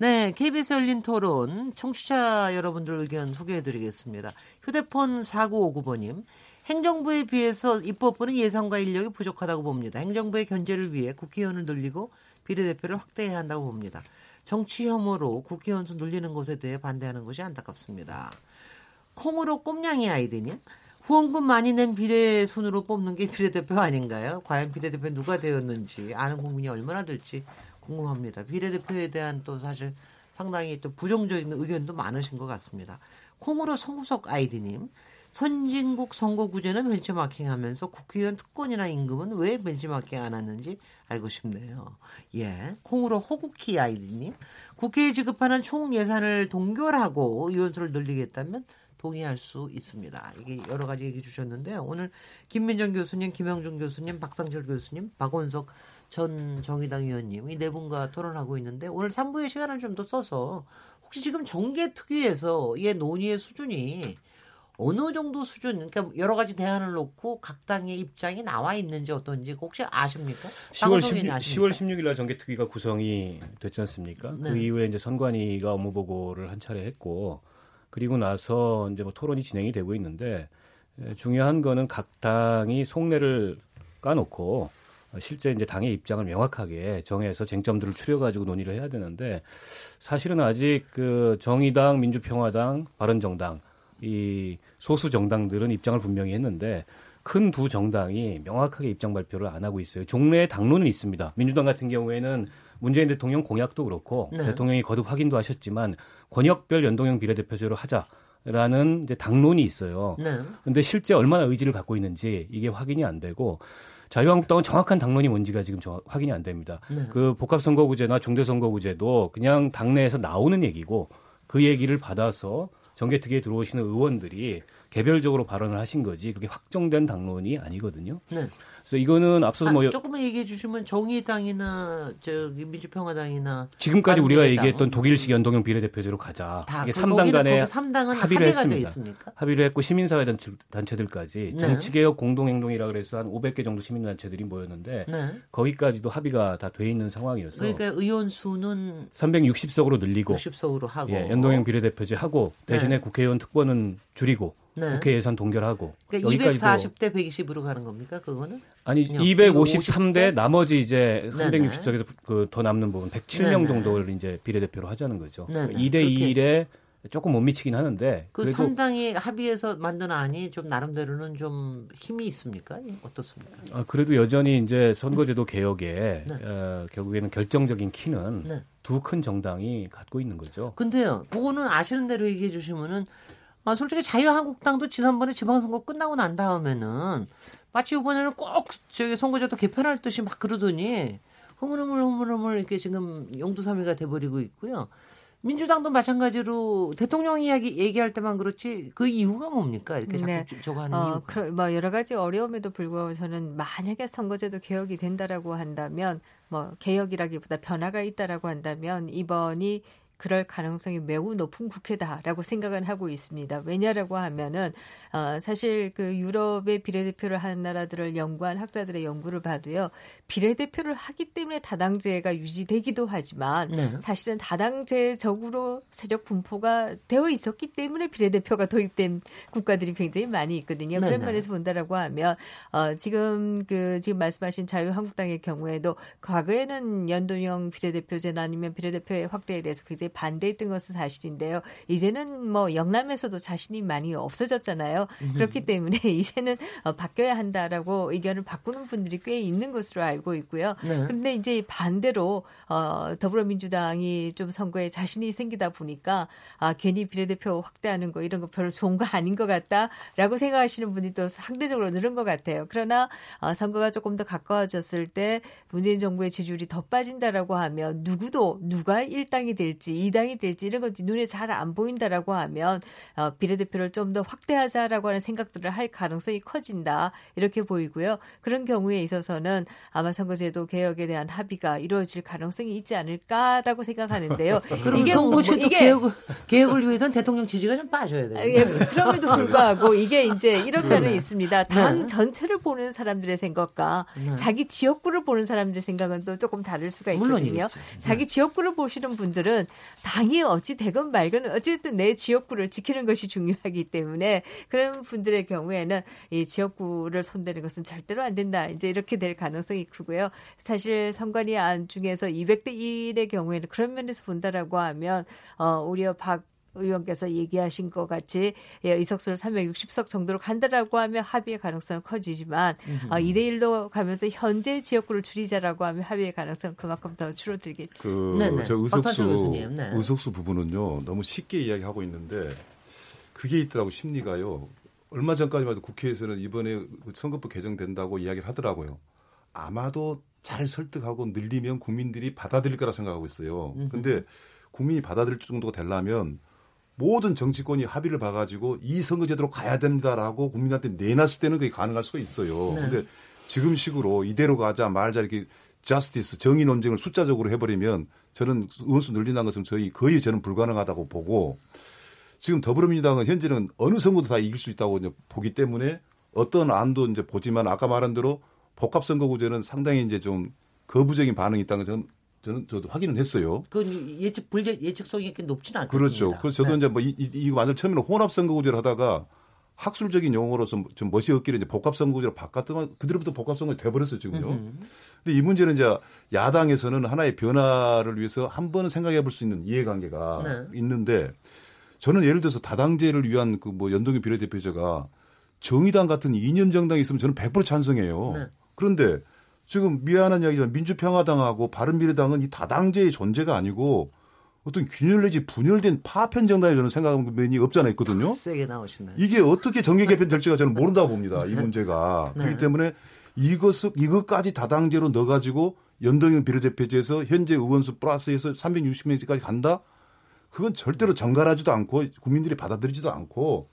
네, KBS 열린 토론 청취자 여러분들 의견 소개해드리겠습니다. 휴대폰 4959번님, 행정부에 비해서 입법부는 예산과 인력이 부족하다고 봅니다. 행정부의 견제를 위해 국회의원을 늘리고 비례대표를 확대해야 한다고 봅니다. 정치 혐오로 국회의원 수 늘리는 것에 대해 반대하는 것이 안타깝습니다. 콩으로 꼼냥이 아이디님, 후원금 많이 낸 비례 순으로 뽑는 게 비례대표 아닌가요? 과연 비례대표 누가 되었는지 아는 국민이 얼마나 될지 궁금합니다. 비례대표에 대한 또 사실 상당히 또 부정적인 의견도 많으신 것 같습니다. 콩으로 성구석 아이디님. 선진국 선거구제는 벤치마킹하면서 국회의원 특권이나 임금은 왜 벤치마킹 안 하는지 알고 싶네요. 예, 콩으로 호국희 아이디님 국회에 지급하는 총 예산을 동결하고 의원수를 늘리겠다면 동의할 수 있습니다. 이게 여러 가지 얘기 주셨는데요. 오늘 김민정 교수님, 김영준 교수님, 박상철 교수님, 박원석 전 정의당 의원님 이 네 분과 토론하고 있는데 오늘 3부의 시간을 좀 더 써서 혹시 지금 정계 특위에서 이 논의의 수준이 어느 정도 수준, 그러니까 여러 가지 대안을 놓고 각 당의 입장이 나와 있는지 어떤지 혹시 아십니까? 10월 16, 10월 16일 날 정계특위가 구성이 됐지 않습니까? 그 네. 그 이후에 이제 선관위가 업무 보고를 한 차례 했고 그리고 나서 이제 뭐 토론이 진행이 되고 있는데 중요한 거는 각 당이 속내를 까놓고 실제 이제 당의 입장을 명확하게 정해서 쟁점들을 추려가지고 논의를 해야 되는데 사실은 아직 그 정의당, 민주평화당, 바른정당 이 소수 정당들은 입장을 분명히 했는데 큰 두 정당이 명확하게 입장 발표를 안 하고 있어요. 종래에 당론은 있습니다. 민주당 같은 경우에는 문재인 대통령 공약도 그렇고 네. 대통령이 거듭 확인도 하셨지만 권역별 연동형 비례대표제로 하자 라는 이제 당론이 있어요. 네. 근데 실제 얼마나 의지를 갖고 있는지 이게 확인이 안 되고 자유한국당은 정확한 당론이 뭔지가 지금 정, 확인이 안 됩니다. 네. 그 복합선거구제나 중대선거구제도 그냥 당내에서 나오는 얘기고 그 얘기를 받아서 정계특위에 들어오시는 의원들이 개별적으로 발언을 하신 거지 그게 확정된 당론이 아니거든요. 네. 그래서 이거는 앞서도 뭐 아, 조금만 얘기해 주시면 정의당이나 저기 민주평화당이나 지금까지 우리가 얘기했던 독일식 연동형 비례대표제로 가자. 이게 3당 간에 합의를 했습니다. 합의를 했고 시민사회 단체 들까지 네. 정치개혁 공동행동이라 그래서 한 500개 정도 시민단체들이 모였는데 네. 거기까지도 합의가 다 돼 있는 상황이었어요. 그러니까 의원 수는 360석으로 늘리고 60석으로 하고 예, 연동형 비례대표제 하고 대신에 네. 국회의원 특권은 줄이고 네. 국회 예산 동결하고 그러니까 240대 120으로 가는 겁니까? 그거는? 아니 253대 나머지 이제 360석에서 그 더 남는 부분 107명 네네. 정도를 이제 비례대표로 하자는 거죠. 그러니까 2대 2에 조금 못 미치긴 하는데 그 상당히 합의해서 만든 안이 좀 나름대로는 좀 힘이 있습니까? 어떻습니까? 아, 그래도 여전히 이제 선거제도 개혁에 네. 어, 결국에는 결정적인 키는 네. 두큰 정당이 갖고 있는 거죠. 근데요, 그거는 아시는 대로 얘기해 주시면은 아, 솔직히 자유한국당도 지난번에 지방선거 끝나고 난 다음에는 마치 이번에는 꼭 저기 선거제도 개편할 듯이 막 그러더니 흐물흐물 흐물흐물 이렇게 지금 용두사미가 돼버리고 있고요. 민주당도 마찬가지로 대통령 이야기 얘기할 때만 그렇지 그 이유가 뭡니까 이렇게 자꾸 네. 저거 하는 어, 이유? 뭐 여러 가지 어려움에도 불구하고 저는 만약에 선거제도 개혁이 된다라고 한다면 뭐 개혁이라기보다 변화가 있다라고 한다면 이번이 그럴 가능성이 매우 높은 국회다라고 생각은 하고 있습니다. 왜냐라고 하면은 어 사실 그 유럽의 비례대표를 하는 나라들을 연구한 학자들의 연구를 봐도요. 비례대표를 하기 때문에 다당제가 유지되기도 하지만 네. 사실은 다당제적으로 세력 분포가 되어 있었기 때문에 비례대표가 도입된 국가들이 굉장히 많이 있거든요. 네. 그런 면에서 본다라고 하면 어 지금 그 지금 말씀하신 자유한국당의 경우에도 과거에는 연동형 비례대표제나 아니면 비례대표의 확대에 대해서 굉장히 이제 반대했던 것은 사실인데요. 이제는 뭐 영남에서도 자신이 많이 없어졌잖아요. 그렇기 때문에 이제는 어, 바뀌어야 한다라고 의견을 바꾸는 분들이 꽤 있는 것으로 알고 있고요. 네. 그런데 이제 반대로 어, 더불어민주당이 좀 선거에 자신이 생기다 보니까 아, 괜히 비례대표 확대하는 거 이런 거 별로 좋은 거 아닌 것 같다라고 생각하시는 분이 또 상대적으로 늘은 것 같아요. 그러나 어, 선거가 조금 더 가까워졌을 때 문재인 정부의 지지율이 더 빠진다라고 하면 누구도 누가 일당이 될지 이당이 될지 이런 것이 눈에 잘 안 보인다라고 하면 어, 비례대표를 좀 더 확대하자라고 하는 생각들을 할 가능성이 커진다 이렇게 보이고요. 그런 경우에 있어서는 아마 선거제도 개혁에 대한 합의가 이루어질 가능성이 있지 않을까라고 생각하는데요. 이게 선거제도 뭐, 이게 개혁을, 개혁을 위해서는 대통령 지지가 좀 빠져야 돼요. 예, 그럼에도 불구하고 이게 이제 이런 면은 있습니다. 당 네. 전체를 보는 사람들의 생각과 네. 자기 지역구를 보는 사람들의 생각은 또 조금 다를 수가 있거든요. 자기 지역구를 보시는 분들은 당이 어찌 되건 말건 어쨌든 내 지역구를 지키는 것이 중요하기 때문에 그런 분들의 경우에는 이 지역구를 손대는 것은 절대로 안 된다. 이제 이렇게 될 가능성이 크고요. 사실 선관위 안 중에서 200대 1의 경우에는 그런 면에서 본다라고 하면 어 오히려 박 의원께서 얘기하신 것 같이 예, 의석수를 360석 정도로 간다라고 하면 합의의 가능성은 커지지만 어, 2대 1로 가면서 현재 지역구를 줄이자라고 하면 합의의 가능성은 그만큼 더 줄어들겠죠. 그, 네네. 저 의석수 네. 의석수 부분은요 너무 쉽게 이야기하고 있는데 그게 있더라고 심리가요. 얼마 전까지만 해도 국회에서는 이번에 선거법 개정된다고 이야기를 하더라고요. 아마도 잘 설득하고 늘리면 국민들이 받아들일 거라 생각하고 있어요. 근데 국민이 받아들일 정도가 되려면 모든 정치권이 합의를 봐가지고 이 선거제도로 가야 된다라고 국민한테 내놨을 때는 그게 가능할 수가 있어요. 네. 근데 지금 식으로 이대로 가자 말자 이렇게 저스티스 정의 논쟁을 숫자적으로 해버리면 저는 의원수 늘린다는 것은 저희 거의 저는 불가능하다고 보고 지금 더불어민주당은 현재는 어느 선거도 다 이길 수 있다고 이제 보기 때문에 어떤 안도 이제 보지만 아까 말한 대로 복합선거구제는 상당히 이제 좀 거부적인 반응이 있다는 건 저는 저는 저도 확인은 했어요. 그 예측 불 예측성이 이렇게 높지는 않습니다. 그렇죠. 그래서 저도 네. 이제 뭐 이, 이, 거 만들 처음에는 혼합 선거구제를 하다가 학술적인 용어로서 좀 멋이 없기를 이제 복합 선거구제로 바꿨더만 그대로부터 복합 선거가 돼버렸어요 지금요. 근데 이 문제는 이제 야당에서는 하나의 변화를 위해서 한 번은 생각해 볼 수 있는 이해관계가 네. 있는데 저는 예를 들어서 다당제를 위한 그 뭐 연동형 비례대표제가 정의당 같은 이념 정당이 있으면 저는 100% 찬성해요. 네. 그런데 지금 미안한 이야기지만 민주평화당하고 바른미래당은 이 다당제의 존재가 아니고 어떤 균열 내지 분열된 파편 정당이 저는 생각하는 면이 없잖아 있거든요. 세게 나오시네. 이게 어떻게 정계 개편 될지가 저는 모른다고 봅니다. 이 네. 문제가. 네. 그렇기 때문에 이것을 이것까지 다당제로 넣어가지고 연동형 비례대표제에서 현재 의원수 플러스에서 360명까지 간다? 그건 절대로 정갈하지도 않고 국민들이 받아들이지도 않고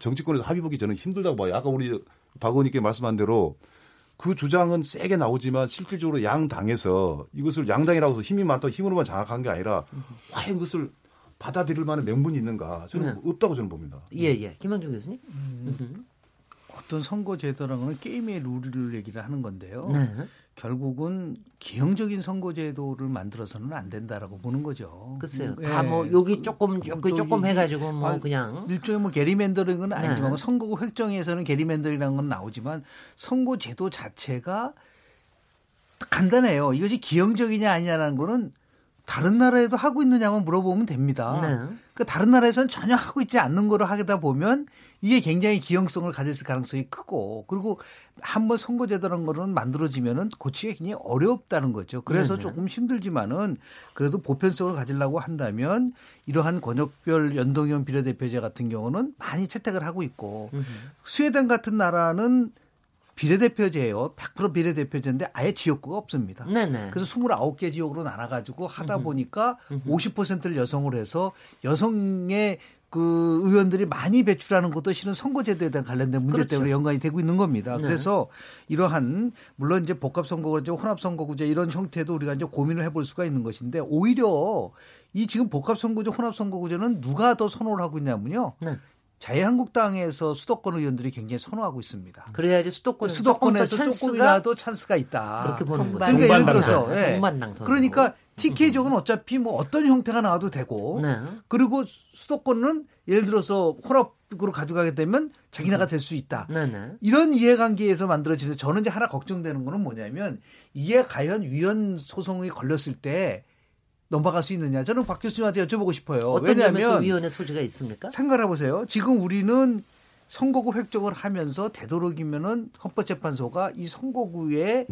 정치권에서 합의 보기 저는 힘들다고 봐요. 아까 우리 박 의원님께 말씀한 대로 그 주장은 세게 나오지만 실질적으로 양당에서 이것을 양당이라고 해서 힘이 많다고 힘으로만 장악한 게 아니라 과연 그것을 받아들일 만한 명분이 있는가 저는 네. 없다고 저는 봅니다. 예, 예. 김한중 교수님. 음. 어떤 선거 제도라는 건 게임의 룰을 얘기를 하는 건데요. 네. 결국은 기형적인 선거 제도를 만들어서는 안 된다라고 보는 거죠. 글쎄요. 예. 다뭐 여기 조금 여기 조금 해가지고 뭐 아, 그냥 일종의 뭐 게리맨더링은 네. 아니지만 네. 선거구 획정에서는 게리맨더링이라는 건 나오지만 선거 제도 자체가 간단해요. 이것이 기형적이냐 아니냐라는 거는 다른 나라에도 하고 있느냐만 물어보면 됩니다. 네. 그 다른 나라에서는 전혀 하고 있지 않는 거로 하다 보면 이게 굉장히 기형성을 가질 가능성이 크고 그리고 한번 선거제도라는 거는 만들어지면은 고치기 굉장히 어렵다는 거죠. 그래서 네네. 조금 힘들지만은 그래도 보편성을 가지려고 한다면 이러한 권역별 연동형 비례대표제 같은 경우는 많이 채택을 하고 있고 으흠. 스웨덴 같은 나라는 비례대표제예요. 100% 비례대표제인데 아예 지역구가 없습니다. 네네. 그래서 29개 지역으로 나눠가지고 하다 보니까 50%를 여성으로 해서 여성의 그 의원들이 많이 배출하는 것도 실은 선거제도에 대한 관련된 문제 그렇죠. 때문에 연관이 되고 있는 겁니다. 네. 그래서 이러한 물론 이제 복합선거구제, 혼합선거구제 이런 형태도 우리가 이제 고민을 해볼 수가 있는 것인데 오히려 이 지금 복합선거제, 혼합선거구제는 누가 더 선호를 하고 있냐면요. 네. 자유한국당에서 수도권 의원들이 굉장히 선호하고 있습니다. 그래야지 수도권 수도권에서 조금이라도 찬스가 있다. 그렇게 보는 거죠. 그러니까 예를 들어서 예. 그러니까 TK 쪽은 어차피 뭐 어떤 형태가 나와도 되고 네. 그리고 수도권은 예를 들어서 혼합으로 가져가게 되면 자기네가 될 수 있다. 네, 네. 이런 이해관계에서 만들어지는 저는 이제 하나 걱정되는 거는 뭐냐면 이에 과연 위헌 소송이 걸렸을 때 넘어갈 수 있느냐. 저는 박 교수님한테 여쭤보고 싶어요. 어떤 왜냐하면 위원회 소지가 있습니까? 생각해 보세요. 지금 우리는 선거구 획정을 하면서 되도록이면은 헌법재판소가 이 선거구의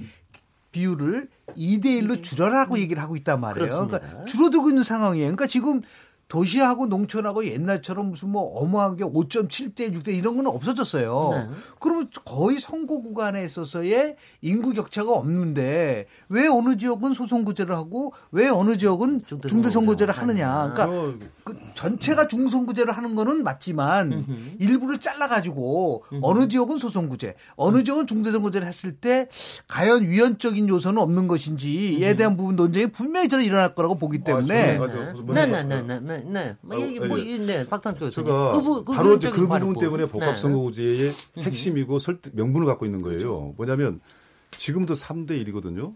비율을 2대 1로 줄여라고 얘기를 하고 있단 말이에요. 그렇습니다. 그러니까 줄어들고 있는 상황이에요. 그러니까 지금 도시하고 농촌하고 옛날처럼 무슨 뭐 어마한 게 5.7대 6대 이런 건 없어졌어요. 네. 그러면 거의 선거 구간에 있어서의 인구 격차가 없는데 왜 어느 지역은 소선구제를 하고 왜 어느 지역은 중대 선거제를 하느냐. 그러니까 그 전체가 중선구제를 하는 거는 맞지만 일부를 잘라가지고 어느 지역은 소선구제, 어느 지역은 중대선거제를 했을 때 과연 위헌적인 요소는 없는 것인지에 대한 부분 논쟁이 분명히 저는 일어날 거라고 보기 때문에. 네네네네. 네, 네, 네, 네. 뭐 이게 뭐, 예. 네, 박탄 교수님. 제가 그, 그, 바로 그, 그 부분 때문에 복합선거구제의 네. 핵심이고 설득, 명분을 갖고 있는 거예요. 뭐냐면 지금도 3대 1이거든요.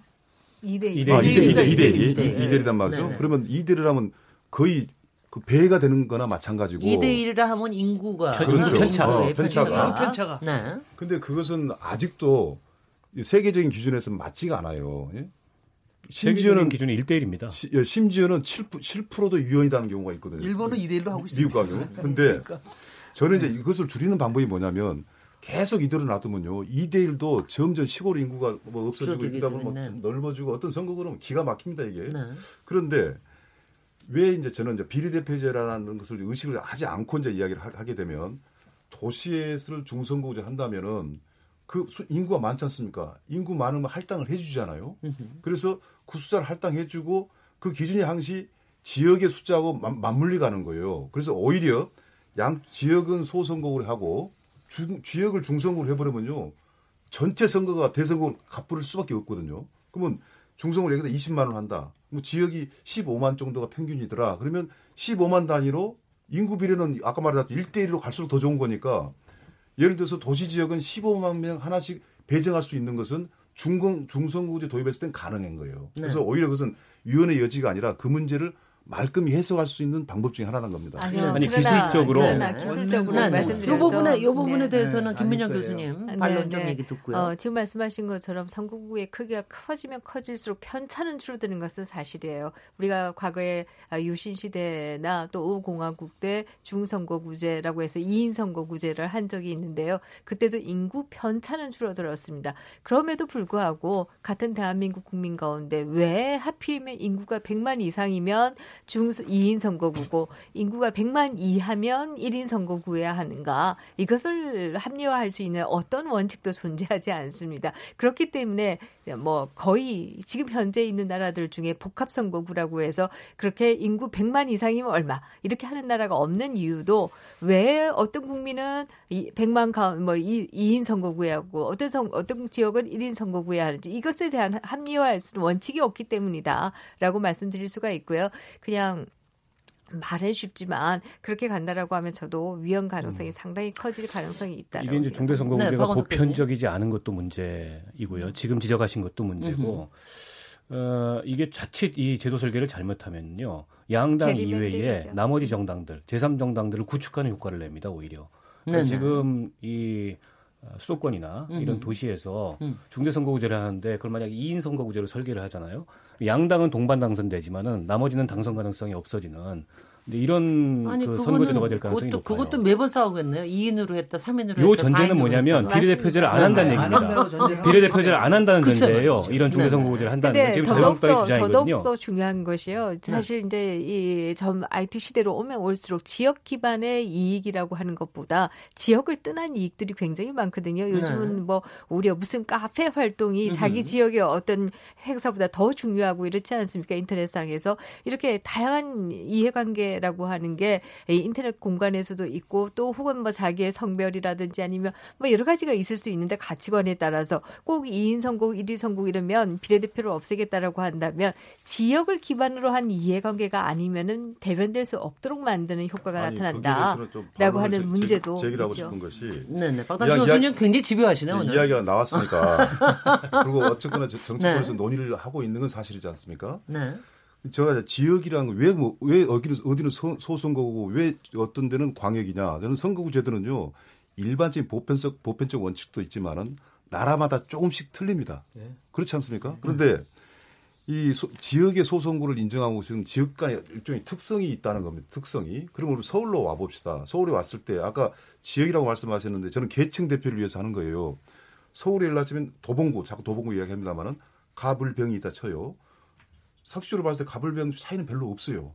2대 1. 아, 2대 2대 2대 1. 2대 1이란 말이죠. 네. 그러면 2대 1을 하면 거의 그 배가 되는 거나 마찬가지고 2대 1이라 하면 인구가 그렇죠. 편차가 어, 편차가. 편차가. 네. 근데 그것은 아직도 세계적인 기준에서 맞지가 않아요. 예? 심지어는 기준이 1대 1입니다. 시, 예, 심지어는 7, 7%도 유연이라는 경우가 있거든요. 일본은 2대 1로 하고 있습니다. 미국 가격. 근데 그러니까. 저는 이제 이것을 줄이는 방법이 뭐냐면 계속 이대로 놔두면요. 2대 1도 점점 시골 인구가 뭐 없어지고 있다 보면 뭐 넓어지고 어떤 선거 그러면 기가 막힙니다, 이게. 네. 그런데 왜 이제 저는 이제 비례대표제라는 것을 의식을 하지 않고 이제 이야기를 하게 되면 도시에서 중선거제 한다면은 그 인구가 많지 않습니까? 인구 많으면 할당을 해주잖아요. 그래서 그 숫자를 할당해주고 그 기준이 항시 지역의 숫자하고 맞물리 가는 거예요. 그래서 오히려 양 지역은 소선거구를 하고 주, 지역을 중선거로 해버리면요. 전체 선거가 대선거로 갚을 수밖에 없거든요. 그러면 중선거를 여기다 20만 원 한다. 뭐 지역이 15만 정도가 평균이더라. 그러면 15만 단위로 인구 비례는 아까 말했던 1대1로 갈수록 더 좋은 거니까 예를 들어서 도시 지역은 15만 명 하나씩 배정할 수 있는 것은 중공 중선거구제 도입했을 땐 가능한 거예요. 그래서 네. 오히려 그것은 위원회 여지가 아니라 그 문제를 말끔히 해석할 수 있는 방법 중에 하나는 겁니다. 아니요, 아니 그러나, 기술적으로 그러나 기술적으로 네. 말씀드려서 이 부분에 이 부분에 네. 대해서는 김민정 교수님 네. 반론 좀 얘기 듣고요. 어, 지금 말씀하신 것처럼 선거구의 크기가 커지면 커질수록 편차는 줄어드는 것은 사실이에요. 우리가 과거에 유신 시대나 또 오공화국 때 중선거구제라고 해서 2인 선거구제를 한 적이 있는데요. 그때도 인구 편차는 줄어들었습니다. 그럼에도 불구하고 같은 대한민국 국민 가운데 왜 하필이면 인구가 100만 이상이면 중 2인 선거구고 인구가 100만 이하면 1인 선거구여야 하는가 이것을 합리화할 수 있는 어떤 원칙도 존재하지 않습니다. 그렇기 때문에 뭐 거의 지금 현재 있는 나라들 중에 복합 선거구라고 해서 그렇게 인구 100만 이상이면 얼마 이렇게 하는 나라가 없는 이유도 왜 어떤 국민은 100만 가뭐 2인 선거구에 하고 어떤 선 어떤 지역은 1인 선거구에 하는지 이것에 대한 합리화할 수 있는 원칙이 없기 때문이다라고 말씀드릴 수가 있고요. 그냥 말해 쉽지만 그렇게 간다라고 하면 저도 위험 가능성이 음. 상당히 커질 가능성이 있다. 이게 이제 중대 선거구제가 네, 보편적이지 않은 것도 문제이고요. 지금 지적하신 것도 문제고. 어, 이게 자칫 이 제도 설계를 잘못하면요. 양당 이외에 나머지 정당들, 제3 정당들을 구축하는 효과를 냅니다, 오히려. 그러니까 지금 이 어, 수도권이나 음. 이런 도시에서 음. 중대선거구제를 하는데 그걸 만약 2인 선거구제로 설계를 하잖아요. 양당은 동반 당선되지만은 나머지는 당선 가능성이 없어지는 근데 이런 아니, 그 선거제도가 될 가능성이 그것도, 높아요. 그것도 매번 싸우겠네요. 2인으로 했다, 3인으로 요 했다. 요 전제는 뭐냐면 비례대표제를 안 한다는 네, 얘기입니다. 비례대표제를 안 한다는 전제예요. 이런 중대선거구제를 한다는 건 지금 자유한국당의 주장이거든요. 더더욱 중요한 것이요. 사실 네. 이제 이 점 IT 시대로 오면 올수록 지역 기반의 이익이라고 하는 것보다 지역을 떠난 이익들이 굉장히 많거든요. 요즘은 네. 뭐 오히려 무슨 카페 활동이 음. 자기 지역의 어떤 행사보다 더 중요하고 이렇지 않습니까? 인터넷상에서 이렇게 다양한 이해관계 라고 하는 게 인터넷 공간에서도 있고 또 혹은 뭐 자기의 성별이라든지 아니면 뭐 여러 가지가 있을 수 있는데 가치관에 따라서 꼭 2인 선곡, 1위 선곡 이러면 비례대표를 없애겠다라고 한다면 지역을 기반으로 한 이해관계가 아니면은 대변될 수 없도록 만드는 효과가 아니, 나타난다라고 하는 제, 문제도 제기하고. 싶은 것이 네네. 박당 교수님 굉장히 집요하시네요. 네, 이야기가 나왔으니까 그리고 어쨌거나 정치권에서 네. 논의를 하고 있는 건 사실이지 않습니까? 네. 제가 지역이랑 왜, 뭐, 왜 어디는, 어디는 소, 소선거고 왜 어떤 데는 광역이냐. 저는 선거구 제도는요, 일반적인 보편적, 보편적 원칙도 있지만은 나라마다 조금씩 틀립니다. 네. 그렇지 않습니까? 그런데 이 소, 지역의 소선거를 인정하고 지금 지역 간의 일종의 특성이 있다는 겁니다. 특성이. 그럼 우리 서울로 와봅시다. 서울에 왔을 때 아까 지역이라고 말씀하셨는데 저는 계층 대표를 위해서 하는 거예요. 서울에 일하시면 도봉구, 자꾸 도봉구 이야기합니다만은 가불병이 있다 쳐요. 상식적으로 봤을 때 가불병 차이는 별로 없어요.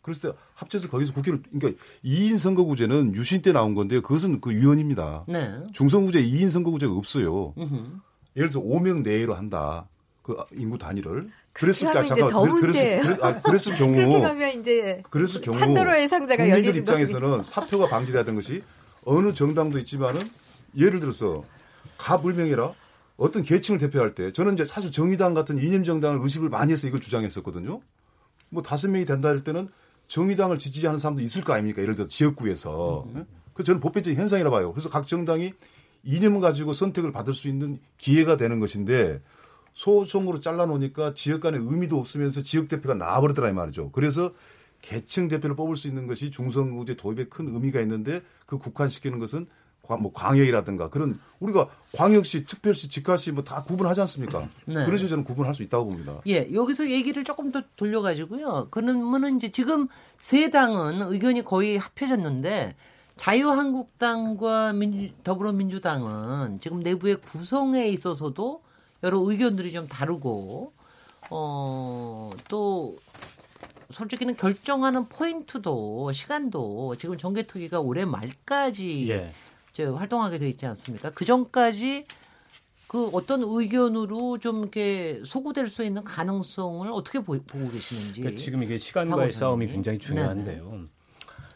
그래서 합쳐서 거기서 국회를 그러니까 2인 선거구제는 유신 때 나온 건데 그것은 그 위헌입니다. 네. 중선구제 2인 선거구제가 없어요. 으흠. 예를 들어서 5명 내외로 한다. 그 인구 단위를 그랬을 때 잠깐 그랬을, 그랬, 아, 그랬을 경우 그렇게 이제 그랬을 경우 판도로의 상자가 국민들 입장에서는 겁니다. 사표가 방지되던 것이 어느 정당도 있지만은 예를 들어서 가불명이라 어떤 계층을 대표할 때 저는 이제 사실 정의당 같은 이념 정당을 의식을 많이 해서 이걸 주장했었거든요. 뭐 다섯 명이 된다 할 때는 정의당을 지지하는 사람도 있을 거 아닙니까? 예를 들어 지역구에서. 음. 그 저는 보편적인 현상이라 봐요. 그래서 각 정당이 이념을 가지고 선택을 받을 수 있는 기회가 되는 것인데 소송으로 잘라놓으니까 지역 간의 의미도 없으면서 지역 대표가 나와버리더라 이 말이죠. 그래서 계층 대표를 뽑을 수 있는 것이 중선구제 도입에 큰 의미가 있는데 그 국한시키는 것은 뭐 광역이라든가 그런 우리가 광역시, 특별시, 직하시 뭐 다 구분하지 않습니까? 네. 그런 식으로 저는 구분할 수 있다고 봅니다. 예, 여기서 얘기를 조금 더 돌려가지고요. 그러면은 이제 지금 세 당은 의견이 거의 합해졌는데 자유한국당과 민주, 더불어민주당은 지금 내부의 구성에 있어서도 여러 의견들이 좀 다르고 어, 또 솔직히는 결정하는 포인트도 시간도 지금 정개특위가 올해 말까지 예. 저 활동하게 돼 있지 않습니까? 그 전까지 그 어떤 의견으로 좀 이렇게 소구될 수 있는 가능성을 어떻게 보, 고 계시는지. 그러니까 지금 이게 시간과의 싸움이 굉장히 중요한데요. 네네.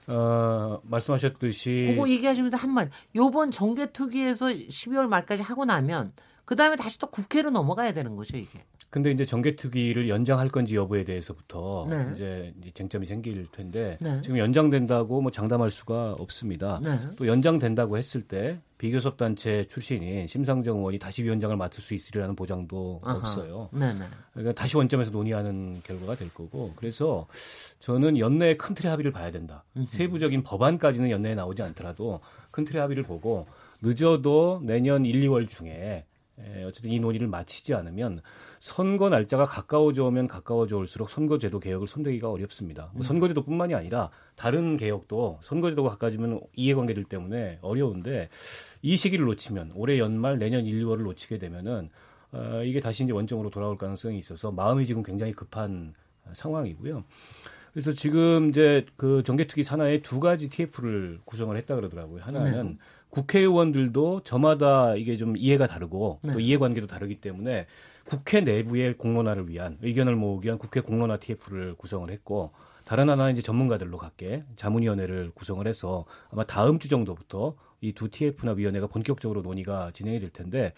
어, 말씀하셨듯이. 그거 얘기하시면 한 말. 요번 정개특위에서 12월 말까지 하고 나면 그 다음에 다시 또 국회로 넘어가야 되는 거죠, 이게. 근데 이제 정개특위를 연장할 건지 여부에 대해서부터 네. 이제 쟁점이 생길 텐데 네. 지금 연장된다고 뭐 장담할 수가 없습니다. 네. 또 연장된다고 했을 때 비교섭 단체 출신인 심상정 의원이 다시 위원장을 맡을 수 있으리라는 보장도 아하. 없어요. 네네. 네. 그러니까 다시 원점에서 논의하는 결과가 될 거고 그래서 저는 연내에 큰 틀의 합의를 봐야 된다. 음흠. 세부적인 법안까지는 연내에 나오지 않더라도 큰 틀의 합의를 보고 늦어도 내년 1, 2월 중에 어쨌든 이 논의를 마치지 않으면 선거 날짜가 가까워져 오면 가까워져 올수록 선거제도 개혁을 손대기가 어렵습니다. 뭐 음. 선거제도뿐만이 아니라 다른 개혁도 선거제도가 가까워지면 이해관계들 때문에 어려운데 이 시기를 놓치면 올해 연말 내년 1, 2월을 놓치게 되면은 어, 이게 다시 이제 원점으로 돌아올 가능성이 있어서 마음이 지금 굉장히 급한 상황이고요. 그래서 지금 이제 그 정개특위 산하에 두 가지 TF를 구성을 했다 그러더라고요. 하나는 네. 국회의원들도 저마다 이게 좀 이해가 다르고 네. 또 이해관계도 다르기 때문에 국회 내부의 공론화를 위한 의견을 모으기 위한 국회 공론화 TF를 구성을 했고 다른 하나는 이제 전문가들로 갖게 자문위원회를 구성을 해서 아마 다음 주 정도부터 이 두 TF나 위원회가 본격적으로 논의가 진행이 될 텐데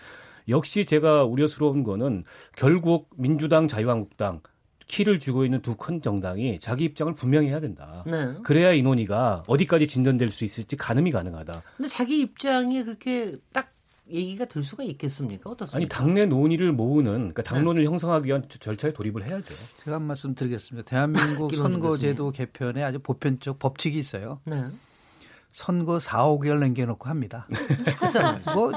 역시 제가 우려스러운 거는 결국 민주당 자유한국당 키를 쥐고 있는 두 큰 정당이 자기 입장을 분명히 해야 된다. 네. 그래야 이 논의가 어디까지 진전될 수 있을지 가늠이 가능하다. 근데 자기 입장이 그렇게 딱 얘기가 될 수가 있겠습니까? 어떻습니까? 아니 당내 논의를 모으는 그러니까 당론을 네. 형성하기 위한 절차에 돌입을 해야죠. 제가 한 말씀 드리겠습니다. 대한민국 선거제도 개편에 아주 보편적 법칙이 있어요. 네. 선거 4, 5개월 남겨놓고 합니다. 뭐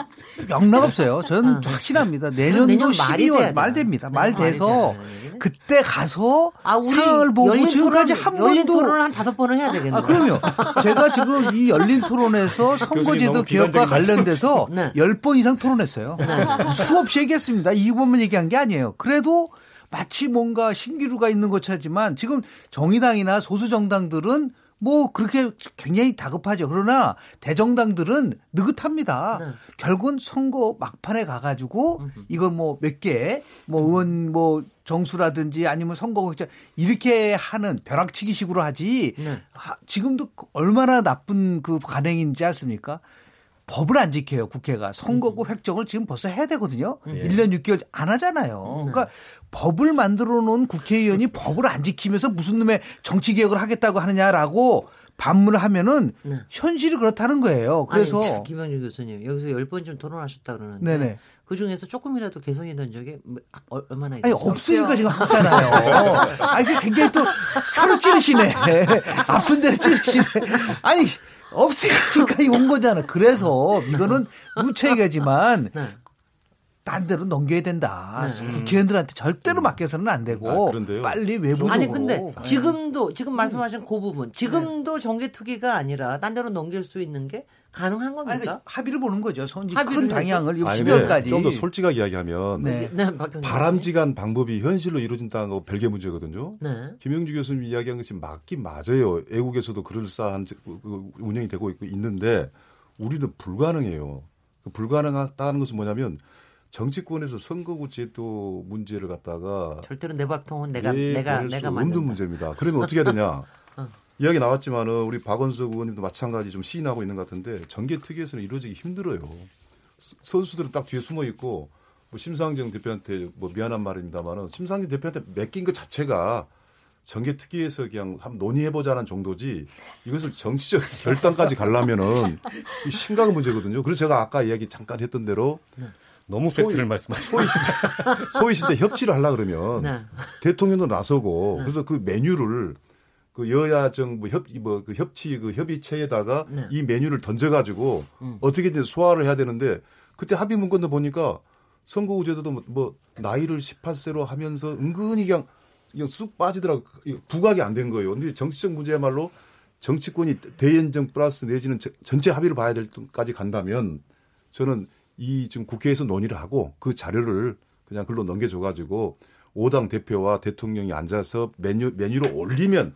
영락 없어요. 저는 아. 확신합니다. 내년도 내년 12월 말 됩니다. 말 돼서 그때 가서 아, 상황을 보고 지금까지 한 번도 열린 토론을 한 다섯 번을 해야 되겠네요. 아, 그럼요. 제가 지금 이 열린 토론에서 선거제도 개혁과 관련돼서 네. 10번 이상 토론했어요. 네. 수없이 얘기했습니다. 이번만 얘기한 게 아니에요. 그래도 마치 뭔가 신기루가 있는 것처지만 지금 정의당이나 소수 정당들은 뭐 그렇게 굉장히 다급하죠. 그러나 대정당들은 느긋합니다. 네. 결국은 선거 막판에 가가지고 이걸 뭐 몇 개 뭐 의원 뭐 정수라든지 아니면 선거 이렇게 하는 벼락치기식으로 하지 네. 지금도 얼마나 나쁜 그 관행인지 아십니까? 법을 안 지켜요, 국회가. 선거구 음. 획정을 지금 벌써 해야 되거든요. 예. 1년 6개월 안 하잖아요. 음. 그러니까 법을 만들어 놓은 국회의원이 법을 안 지키면서 무슨 놈의 정치 개혁을 하겠다고 하느냐라고 반문을 하면은 네. 현실이 그렇다는 거예요. 그래서 아니, 김영준 교수님 여기서 10번쯤 토론하셨다 그러는데 네네. 그 중에서 조금이라도 개선이 된 적이 뭐, 아, 얼마나 있어요? 아니 없으니까 지금 하잖아요. 아니 굉장히 또 혀를 찌르시네. 아픈 데를 찌르시네. 아니 없으니까 온 거잖아. 그래서 이거는 무책이지만 네. 딴 데로 넘겨야 된다. 네. 국회의원들한테 절대로 음. 맡겨서는 안 되고 아, 빨리 외부적으로. 아니 근데 지금도 지금 말씀하신 그 부분 지금도 네. 정계 투기가 아니라 딴 데로 넘길 수 있는 게 가능한 겁니까? 아니, 그 합의를 보는 거죠. 선지 큰 방향을 10년까지. 좀 더 솔직하게 이야기하면 네. 네, 바람직한 방법이 현실로 이루어진다는 거 별개 문제거든요. 네. 김영주 교수님 이야기한 것이 맞긴 맞아요. 애국에서도 그럴싸한 운영이 되고 있고 있는데 우리는 불가능해요. 그 불가능하다는 것은 뭐냐면 정치권에서 선거구 제도 문제를 갖다가 절대로 내 밥통은 내가 내가 내가 만든 없는 문제입니다. 그러면 어떻게 해야 되냐? 어. 이야기 나왔지만은 우리 박원석 의원님도 마찬가지 좀 시인하고 있는 것 같은데 정계 특위에서는 이루어지기 힘들어요. 선수들은 딱 뒤에 숨어 있고 뭐 심상정 대표한테 뭐 미안한 말입니다만은 심상정 대표한테 맡긴 것 자체가 정계 특위에서 그냥 한번 논의해 보자는 정도지 이것을 정치적 결단까지 가려면은 심각한 문제거든요. 그래서 제가 아까 이야기 잠깐 했던 대로 너무 팩트를 말씀하시죠. 소위 진짜, 소위 진짜 협치를 하려 그러면 네. 대통령도 나서고 네. 그래서 그 메뉴를 그 여야 정부 협, 뭐, 그 협치 그 협의체에다가 네. 이 메뉴를 던져가지고 음. 어떻게든 소화를 해야 되는데 그때 합의 문건도 보니까 선거구제도도 뭐, 뭐 나이를 18세로 하면서 은근히 그냥 그냥 쑥 빠지더라고 부각이 안 된 거예요. 근데 정치적 문제야말로 정치권이 대연정 플러스 내지는 전체 합의를 봐야 될 때까지 간다면 저는 이 지금 국회에서 논의를 하고 그 자료를 그냥 글로 넘겨줘가지고 오당 대표와 대통령이 앉아서 메뉴 메뉴로 올리면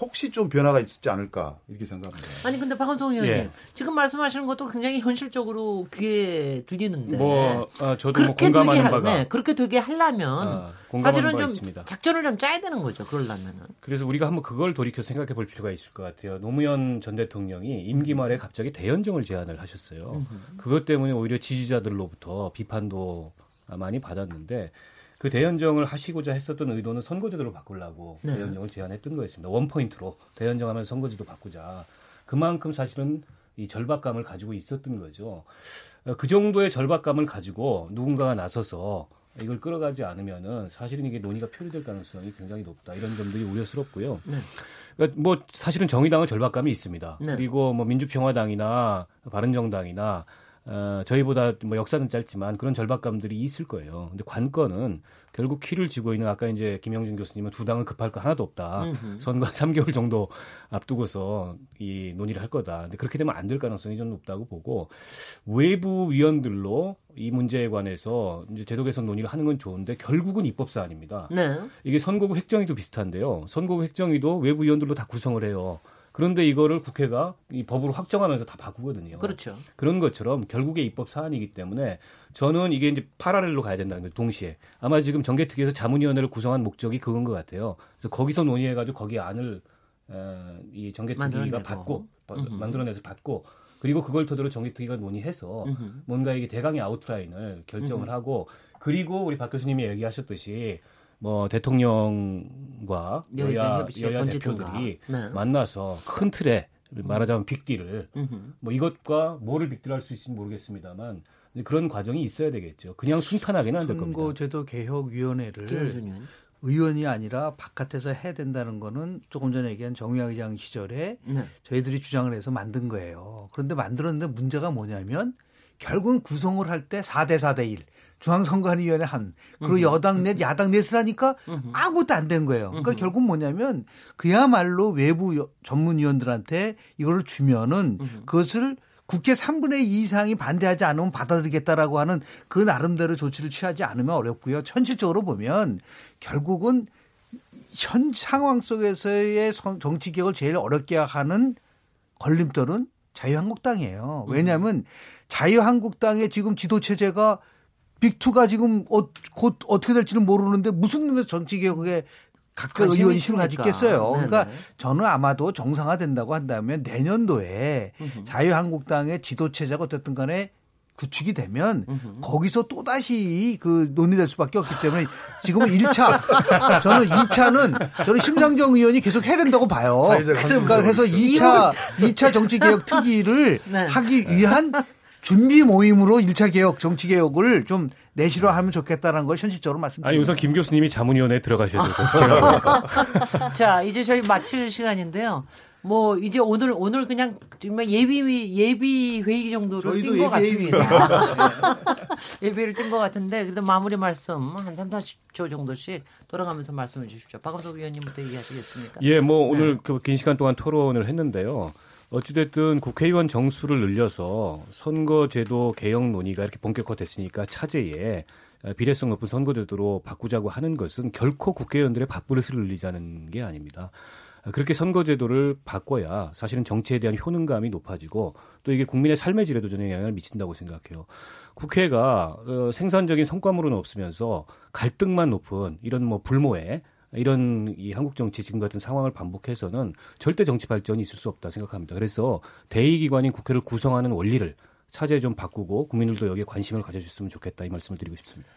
혹시 좀 변화가 있지 않을까 이렇게 생각합니다. 아니 근데 박원성 의원님 예. 지금 말씀하시는 것도 굉장히 현실적으로 귀에 들리는데 뭐 아, 저도 뭐 공감하는 되게, 바가 네, 그렇게 되게 하려면 아, 사실은 좀 있습니다. 작전을 좀 짜야 되는 거죠. 그러려면은. 그래서 우리가 한번 그걸 돌이켜 생각해 볼 필요가 있을 것 같아요. 노무현 전 대통령이 임기 말에 갑자기 대연정을 제안을 하셨어요. 그것 때문에 오히려 지지자들로부터 비판도 많이 받았는데 그 대연정을 하시고자 했었던 의도는 선거제도로 바꾸려고 네. 대연정을 제안했던 거였습니다. 원 포인트로 대연정하면 선거제도 바꾸자. 그만큼 사실은 이 절박감을 가지고 있었던 거죠. 그 정도의 절박감을 가지고 누군가가 나서서 이걸 끌어가지 않으면은 사실은 이게 논의가 표류될 가능성이 굉장히 높다. 이런 점들이 우려스럽고요. 네. 그러니까 뭐 사실은 정의당은 절박감이 있습니다. 네. 그리고 뭐 민주평화당이나 바른정당이나 어, 저희보다 뭐 역사는 짧지만 그런 절박감들이 있을 거예요. 근데 관건은 결국 키를 쥐고 있는 아까 이제 김영진 교수님은 두 당은 급할 거 하나도 없다. 음흠. 선거 3개월 정도 앞두고서 이 논의를 할 거다. 근데 그렇게 되면 안 될 가능성이 좀 높다고 보고 외부 위원들로 이 문제에 관해서 이제 제도 개선 논의를 하는 건 좋은데 결국은 입법 사안입니다. 네. 이게 선거구 획정위도 비슷한데요. 선거구 획정위도 외부 위원들로 다 구성을 해요. 그런데 이거를 국회가 이 법으로 확정하면서 다 바꾸거든요. 그렇죠. 그런 것처럼 결국에 입법 사안이기 때문에 저는 이게 이제 파라렐로 가야 된다는 거예요. 동시에. 아마 지금 정개특위에서 자문위원회를 구성한 목적이 그건 것 같아요. 그래서 거기서 논의해가지고 거기 안을 어, 이 정개특위가 받고 음흠. 만들어내서 받고 그리고 그걸 토대로 정개특위가 논의해서 음흠. 뭔가 이게 대강의 아웃라인을 결정을 음흠. 하고 그리고 우리 박 교수님이 얘기하셨듯이 뭐 대통령과 여야, 여야 대표들이 네. 만나서 큰 틀에 말하자면 빅딜을 뭐 이것과 뭐를 빅딜할 수 있을지 모르겠습니다만 그런 과정이 있어야 되겠죠. 그냥 순탄하게는 안 될 겁니다. 선거제도 개혁위원회를 의원이 아니라 바깥에서 해야 된다는 거는 조금 전에 얘기한 정의학 의장 시절에 네. 저희들이 주장을 해서 만든 거예요. 그런데 만들었는데 문제가 뭐냐면 결국은 구성을 할 때 4대 4대 1. 중앙선거관리위원회 한 그리고 여당 넷 야당 넷을 하니까 아무것도 안 된 거예요. 그러니까 결국 뭐냐면 그야말로 외부 전문위원들한테 이거를 주면은 그것을 국회 3분의 2 이상이 반대하지 않으면 받아들이겠다라고 하는 그 나름대로 조치를 취하지 않으면 어렵고요. 현실적으로 보면 결국은 현 상황 속에서의 정치 개혁을 제일 어렵게 하는 걸림돌은 자유한국당이에요. 왜냐하면 자유한국당의 지금 지도 체제가 빅투가 지금 어, 곧 어떻게 될지는 모르는데 무슨 놈의 정치 개혁에 각각 의원실을 가지고 있겠어요. 그러니까 저는 아마도 정상화된다고 한다면 내년도에 자유한국당의 지도 체제가 어쨌든 간에 구축이 되면 으흠. 거기서 또다시 그 논의될 수밖에 없기 때문에 지금은 1차 저는 2차는 저는 심상정 의원이 계속 해야 된다고 봐요. 그러니까 그래서 2차 2차 정치 개혁 특위를 네. 하기 위한 준비 모임으로 1차 개혁, 정치 개혁을 좀 내실화 하면 좋겠다는 걸 현실적으로 말씀드립니다. 아니, 우선 김 교수님이 자문위원회에 들어가셔야 될 것 같아요. 자, 이제 저희 마칠 시간인데요. 뭐 이제 오늘 오늘 그냥 정말 예비 예비 회의 정도를 뛴것 같습니다. 예비를 뛴 것 같은데 그래도 마무리 말씀 한 3, 40초 정도씩 돌아가면서 말씀해 주십시오. 박원석 위원님부터 얘기하시겠습니까? 예, 뭐 오늘 네. 그긴 시간 동안 토론을 했는데요. 어찌됐든 국회의원 정수를 늘려서 선거제도 개혁 논의가 이렇게 본격화됐으니까 차제에 비례성 높은 선거제도로 바꾸자고 하는 것은 결코 국회의원들의 밥그릇을 늘리자는 게 아닙니다. 그렇게 선거제도를 바꿔야 사실은 정치에 대한 효능감이 높아지고 또 이게 국민의 삶의 질에도 저는 영향을 미친다고 생각해요. 국회가 어, 생산적인 성과물은 없으면서 갈등만 높은 이런 뭐 불모에 이런 이 한국 정치 지금 같은 상황을 반복해서는 절대 정치 발전이 있을 수 없다 생각합니다. 그래서 대의 기관인 국회를 구성하는 원리를 차제 좀 바꾸고 국민들도 여기에 관심을 가져주셨으면 좋겠다 이 말씀을 드리고 싶습니다.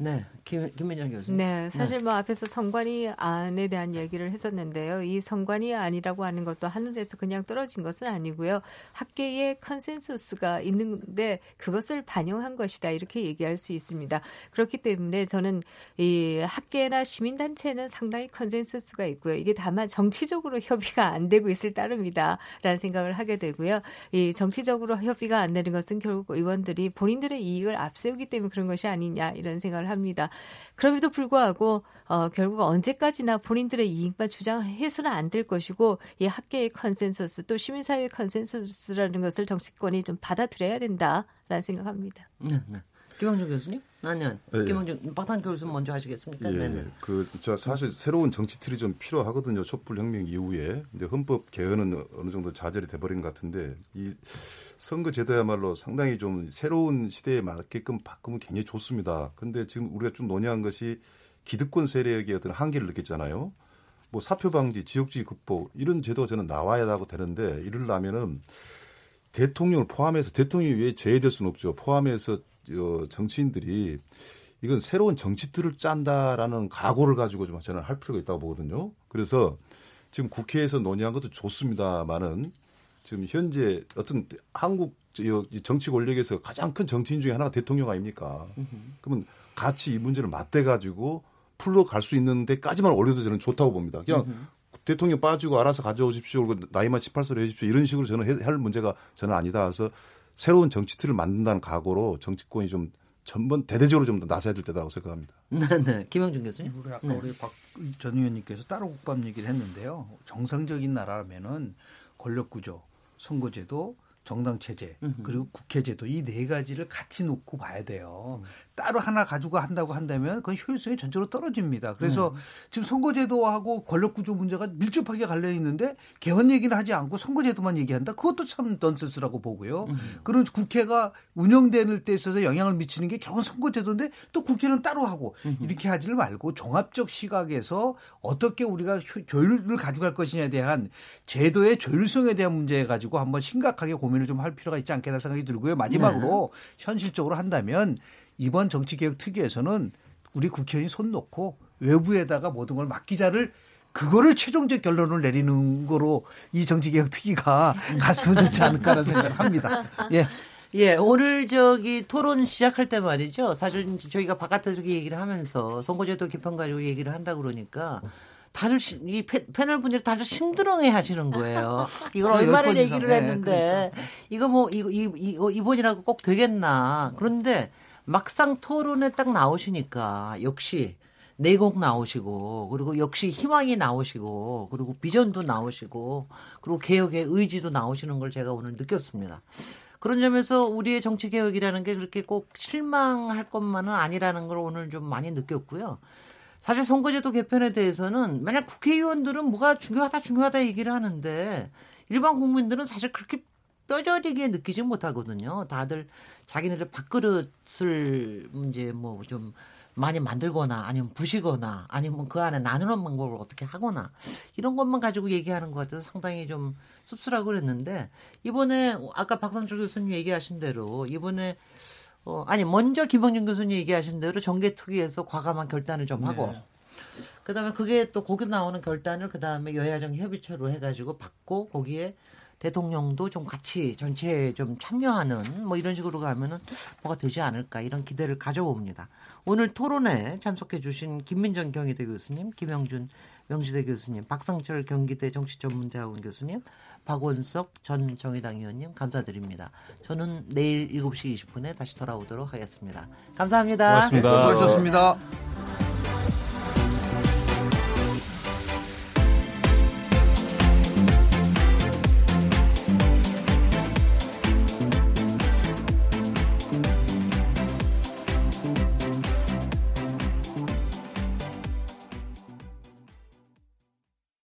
네, 김, 김민정 교수님. 네, 사실 네. 뭐 앞에서 선관위 안에 대한 얘기를 했었는데요. 이 선관위 안이라고 하는 것도 하늘에서 그냥 떨어진 것은 아니고요. 학계의 consensus가 있는데 그것을 반영한 것이다 이렇게 얘기할 수 있습니다. 그렇기 때문에 저는 이 학계나 시민단체는 상당히 consensus가 있고요. 이게 다만 정치적으로 협의가 안 되고 있을 따름이다라는 생각을 하게 되고요. 이 정치적으로 협의가 안 되는 것은 결국 의원들이 본인들의 이익을 앞세우기 때문에 그런 것이 아니냐 이런 생각을 합니다. 그럼에도 불구하고 어, 결국 언제까지나 본인들의 이익만 주장해서는 안 될 것이고 이 학계의 컨센서스 또 시민사회의 consensus라는 것을 정치권이 좀 받아들여야 된다라는 생각합니다. 네, 네. 김영준 교수님? 아니요. 네, 김영준 박탄 교수 먼저 하시겠습니까? 예, 네. 그, 저 사실 새로운 정치 틀이 좀 필요하거든요. 촛불혁명 이후에. 근데 헌법 개헌은 어느 정도 좌절이 돼버린 것 같은데 이 선거 제도야말로 상당히 좀 새로운 시대에 맞게끔 바꾸면 굉장히 좋습니다. 근데 지금 우리가 좀 논의한 것이 기득권 세력의 어떤 한계를 느꼈잖아요. 뭐 사표 방지, 지역주의 극복 이런 제도가 저는 나와야 하고 되는데 이럴라면은 대통령을 포함해서 대통령이 왜 제외될 수는 없죠. 포함해서 어, 정치인들이 이건 새로운 정치들을 짠다라는 각오를 가지고 좀 저는 할 필요가 있다고 보거든요. 그래서 지금 국회에서 논의한 것도 좋습니다만은 지금 현재 어떤 한국 정치 권력에서 가장 큰 정치인 중에 하나가 대통령 아닙니까? 그러면 같이 이 문제를 맞대 가지고 풀러 갈 수 있는 데까지만 올려도 저는 좋다고 봅니다. 그냥 대통령 빠지고 알아서 가져오십시오. 그리고 나이만 18세로 해주십시오. 이런 식으로 저는 할 문제가 저는 아니다. 그래서 새로운 정치 틀을 만든다는 각오로 정치권이 좀 전번 대대적으로 좀 더 나서야 될 때라고 생각합니다. 네, 네. 김영준 교수님. 우리 아까 네. 우리 박 전 의원님께서 따로 국밥 얘기를 했는데요. 정상적인 나라면은 권력 구조, 선거제도, 정당 체제 그리고 국회 제도 이 네 가지를 같이 놓고 봐야 돼요. 따로 하나 가지고 한다고 한다면 그건 효율성이 전적으로 떨어집니다. 그래서 네. 지금 선거제도하고 권력구조 문제가 밀접하게 갈려 있는데 개헌 얘기는 하지 않고 선거제도만 얘기한다. 그것도 참 넌센스라고 보고요. 음. 그런 국회가 운영되는 데 있어서 영향을 미치는 게 겨우 선거제도인데 또 국회는 따로 하고 이렇게 하지를 말고 종합적 시각에서 어떻게 우리가 조율을 가져갈 것이냐에 대한 제도의 조율성에 대한 문제 가지고 한번 심각하게 고민 을 좀 할 필요가 있지 않겠나 생각이 들고요. 마지막으로 네. 현실적으로 한다면 이번 정치개혁 특위에서는 우리 국회의원이 손 놓고 외부에다가 모든 걸 맡기자를 그거를 최종적 결론을 내리는 거로 이 정치개혁 특위가 갔으면 좋지 않을까라는 생각을 합니다. 예. 예, 오늘 저기 토론 시작할 때 말이죠. 사실 저희가 바깥에서 얘기를 하면서 선거제도 개편 가지고 얘기를 한다 그러니까 다들 이 패널 분들이 다들 심드렁해 하시는 거예요. 이걸 얼마나 얘기를 했는데 네, 그러니까. 이거 뭐 이거 이거 이번이라고 꼭 되겠나. 그런데 막상 토론에 딱 나오시니까 역시 내곡 나오시고 그리고 역시 희망이 나오시고 그리고 비전도 나오시고 그리고 개혁의 의지도 나오시는 걸 제가 오늘 느꼈습니다. 그런 점에서 우리의 정치 개혁이라는 게 그렇게 꼭 실망할 것만은 아니라는 걸 오늘 좀 많이 느꼈고요. 사실 선거제도 개편에 대해서는 만약 국회의원들은 뭐가 중요하다 중요하다 얘기를 하는데 일반 국민들은 사실 그렇게 뼈저리게 느끼지 못하거든요. 다들 자기네들 밥그릇을 이제 뭐 좀 많이 만들거나 아니면 부시거나 아니면 그 안에 나누는 방법을 어떻게 하거나 이런 것만 가지고 얘기하는 것 같아서 상당히 좀 씁쓸하고 그랬는데 이번에 아까 박상철 교수님 얘기하신 대로 이번에 어 아니 먼저 김영준 교수님 얘기하신 대로 정계 특위에서 과감한 결단을 좀 하고 네. 그다음에 그게 또 거기 나오는 결단을 그다음에 여야정 협의체로 해가지고 받고 거기에 대통령도 좀 같이 전체에 좀 참여하는 뭐 이런 식으로 가면은 뭐가 되지 않을까 이런 기대를 가져봅니다. 오늘 토론에 참석해 주신 김민정 경희대 교수님, 김영준 명지대 교수님, 박상철 경기대 정치전문대학원 교수님, 박원석 전 정의당 의원님 감사드립니다. 저는 내일 7시 20분에 다시 돌아오도록 하겠습니다. 감사합니다. 고맙습니다. 수고하셨습니다.